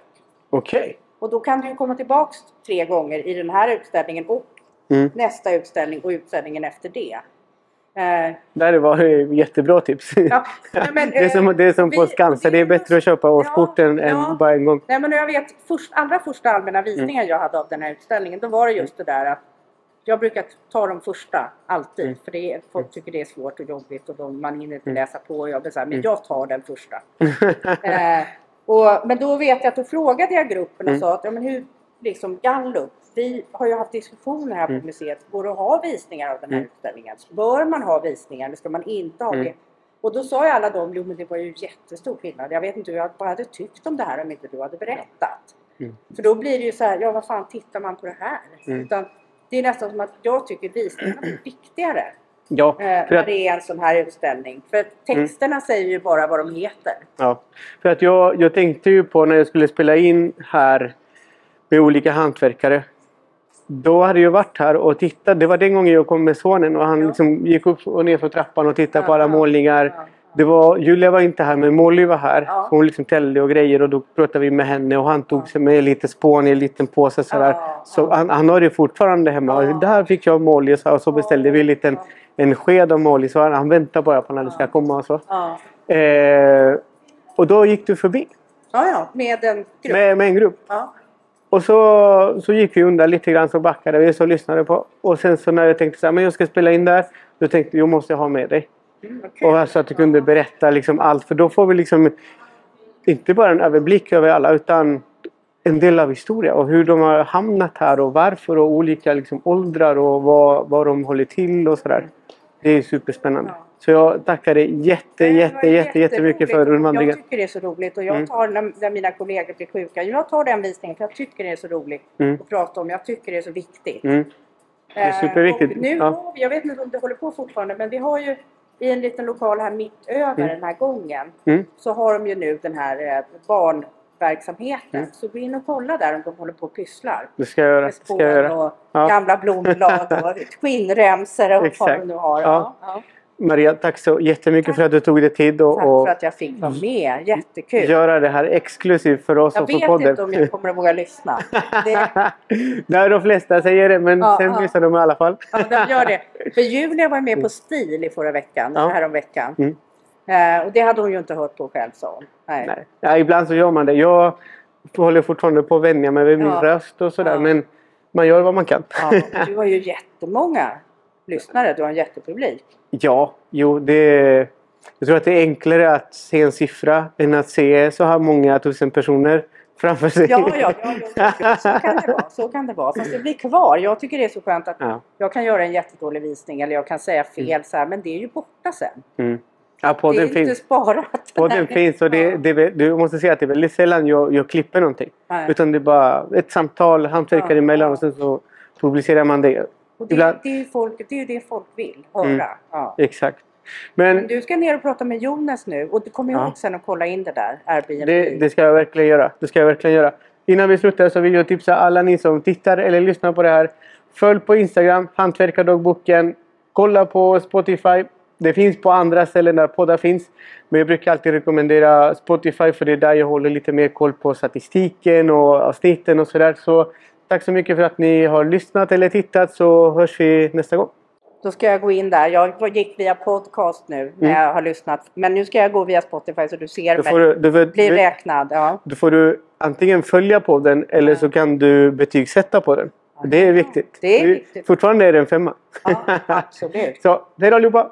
Okej. Och då kan du komma tillbaks tre gånger i den här utställningen och Mm. nästa utställning och utställningen efter det. Eh, Där var det jättebra tips. ja, men, det, är som, det är som på vi- Skansen. Det är bättre att köpa årskorten Ja, än ja. bara en gång. Nej men jag vet, först, allra första allmänna Mm. visningen jag hade av den här utställningen, då var det just det där att jag brukar ta de första alltid. Mm. För det folk tycker det är svårt och jobbigt och de, man hinner inte Mm. läsa på. Och jag blir så här, men Mm. jag tar den första. eh, och, men då vet jag att då frågade jag gruppen och Mm. sa att ja, men hur, liksom Gallup, vi har ju haft diskussioner här på Mm. museet. Går det att ha visningar av den här Mm. utställningen? Bör man ha visningar eller ska man inte ha Mm. det? Och då sa ju alla de, jo men det var ju jättestor skillnad. Jag vet inte hur jag bara hade tyckt om det här om inte du hade berättat. Mm. För då blir det ju så här, ja vad fan tittar man på det här? Mm. Utan det är nästan som att jag tycker visningarna är viktigare Ja, eh, för att, det är en sån här utställning. För texterna säger ju bara vad de heter. ja. för att jag, jag tänkte ju på när jag skulle spela in här med olika hantverkare. Då hade jag varit här och tittat. Det var den gången jag kom med sonen och han Ja. liksom gick upp och ner för trappan och tittade på Ja, alla ja. målningar. Ja. Det var, Julia var inte här men Molly var här. Ja. Hon liksom täljde och grejer och då pratade vi med henne och han tog sig med lite spån i en liten påse sådär. Så han, han har det fortfarande hemma. Ja. Där fick jag Molly och så, och så beställde vi en liten en sked av Molly så han, han väntar bara på när det ska komma och så. Eh, och då gick du förbi ja, ja, med en grupp. med, med en grupp. Ja. Och så, så gick vi undan lite grann så backade vi så lyssnade på. Och sen så när jag tänkte så här, men jag ska spela in där. Då tänkte jag måste ha med dig. Mm, kul. Och så att du kunde berätta liksom allt. För då får vi liksom inte bara en överblick över alla utan en del av historia och hur de har hamnat här och varför och olika liksom åldrar och vad, vad de håller till och sådär. Det är superspännande. Så jag tackar dig jätte, det jätte, jätte, jättemycket för rundvandringen. Jag tycker det är så roligt och jag Mm. tar när, när mina kollegor blir sjuka. Jag tar den visningen för jag tycker det är så roligt Mm. att prata om. Jag tycker det är så viktigt. Mm. är Eh, superviktigt. och Nu Ja. har vi, jag vet inte om det håller på fortfarande, men vi har ju i en liten lokal här mitt över Mm. den här gången Mm. så har de ju nu den här eh, barnverksamheten. Mm. Så gå in och kolla där om de håller på och pysslar. Det ska jag göra. Med Det ska jag göra. och Ja. gamla blomblad och skinnremsor och vad de nu har. Ja. Ja. Maria, tack så jättemycket för att du tog dig tid och, Tack för att jag fick vara med. Jättekul. göra det här exklusivt för oss Jag och för vet podden. inte om jag kommer att våga lyssna. Det, Nej, de flesta säger det men Ja, sen ja. lyssnar de i alla fall. ja, de gör det. För Julia var med på STIL i förra veckan, Ja. häromveckan. Mm. Eh, och det hade hon ju inte hört på själv sa hon. Nej. Nej. Ja, ibland så gör man det. Jag håller fortfarande på att vänja mig vid min Ja. röst och sådär men man gör vad man kan. Ja, du har ju jättemånga lyssnare. Du har en jättepublik. Ja, jo det... Jag tror att det är enklare att se en siffra än att se så här många tusen personer framför sig. Ja, ja, ja, ja, så kan det vara. Så kan det vara. Fast det blir kvar. Jag tycker det är så skönt att Ja. jag kan göra en jättedålig visning eller jag kan säga fel så här, men det är ju borta sen. Mm. Ja, Det är inte finns. sparat. Podden finns och det, det, du måste säga att det är väldigt sällan jag, jag klipper någonting. Nej. Utan det är bara ett samtal, hantverkare Ja, emellan och sen så publicerar man det. Och det, Ibland- det, är folk, det är ju det folk vill höra. Mm. Ja. Exakt. Men Men du ska ner och prata med Jonas nu och du kommer Ja. ihåg sen att kolla in det där Airbnb. det, det ska jag verkligen göra. Det ska jag verkligen göra. Innan vi slutar så vill jag tipsa alla ni som tittar eller lyssnar på det här. Följ på Instagram, Hantverkardagboken. Kolla på Spotify. Det finns på andra ställen där poddar finns. Men jag brukar alltid rekommendera Spotify för det är där jag håller lite mer koll på statistiken och avsnitten och sådär. Så tack så mycket för att ni har lyssnat eller tittat så hörs vi nästa gång. Då ska jag gå in där. Jag gick via podcast nu när Mm. jag har lyssnat. Men nu ska jag gå via Spotify så du ser Då mig. får du, du, du, Blir räknad. Ja. Då får du antingen följa podden eller Ja. så kan du betygsätta på den. Det är viktigt. det är viktigt. Fortfarande är det en femma. Ja, absolut. så, hej då allihopa!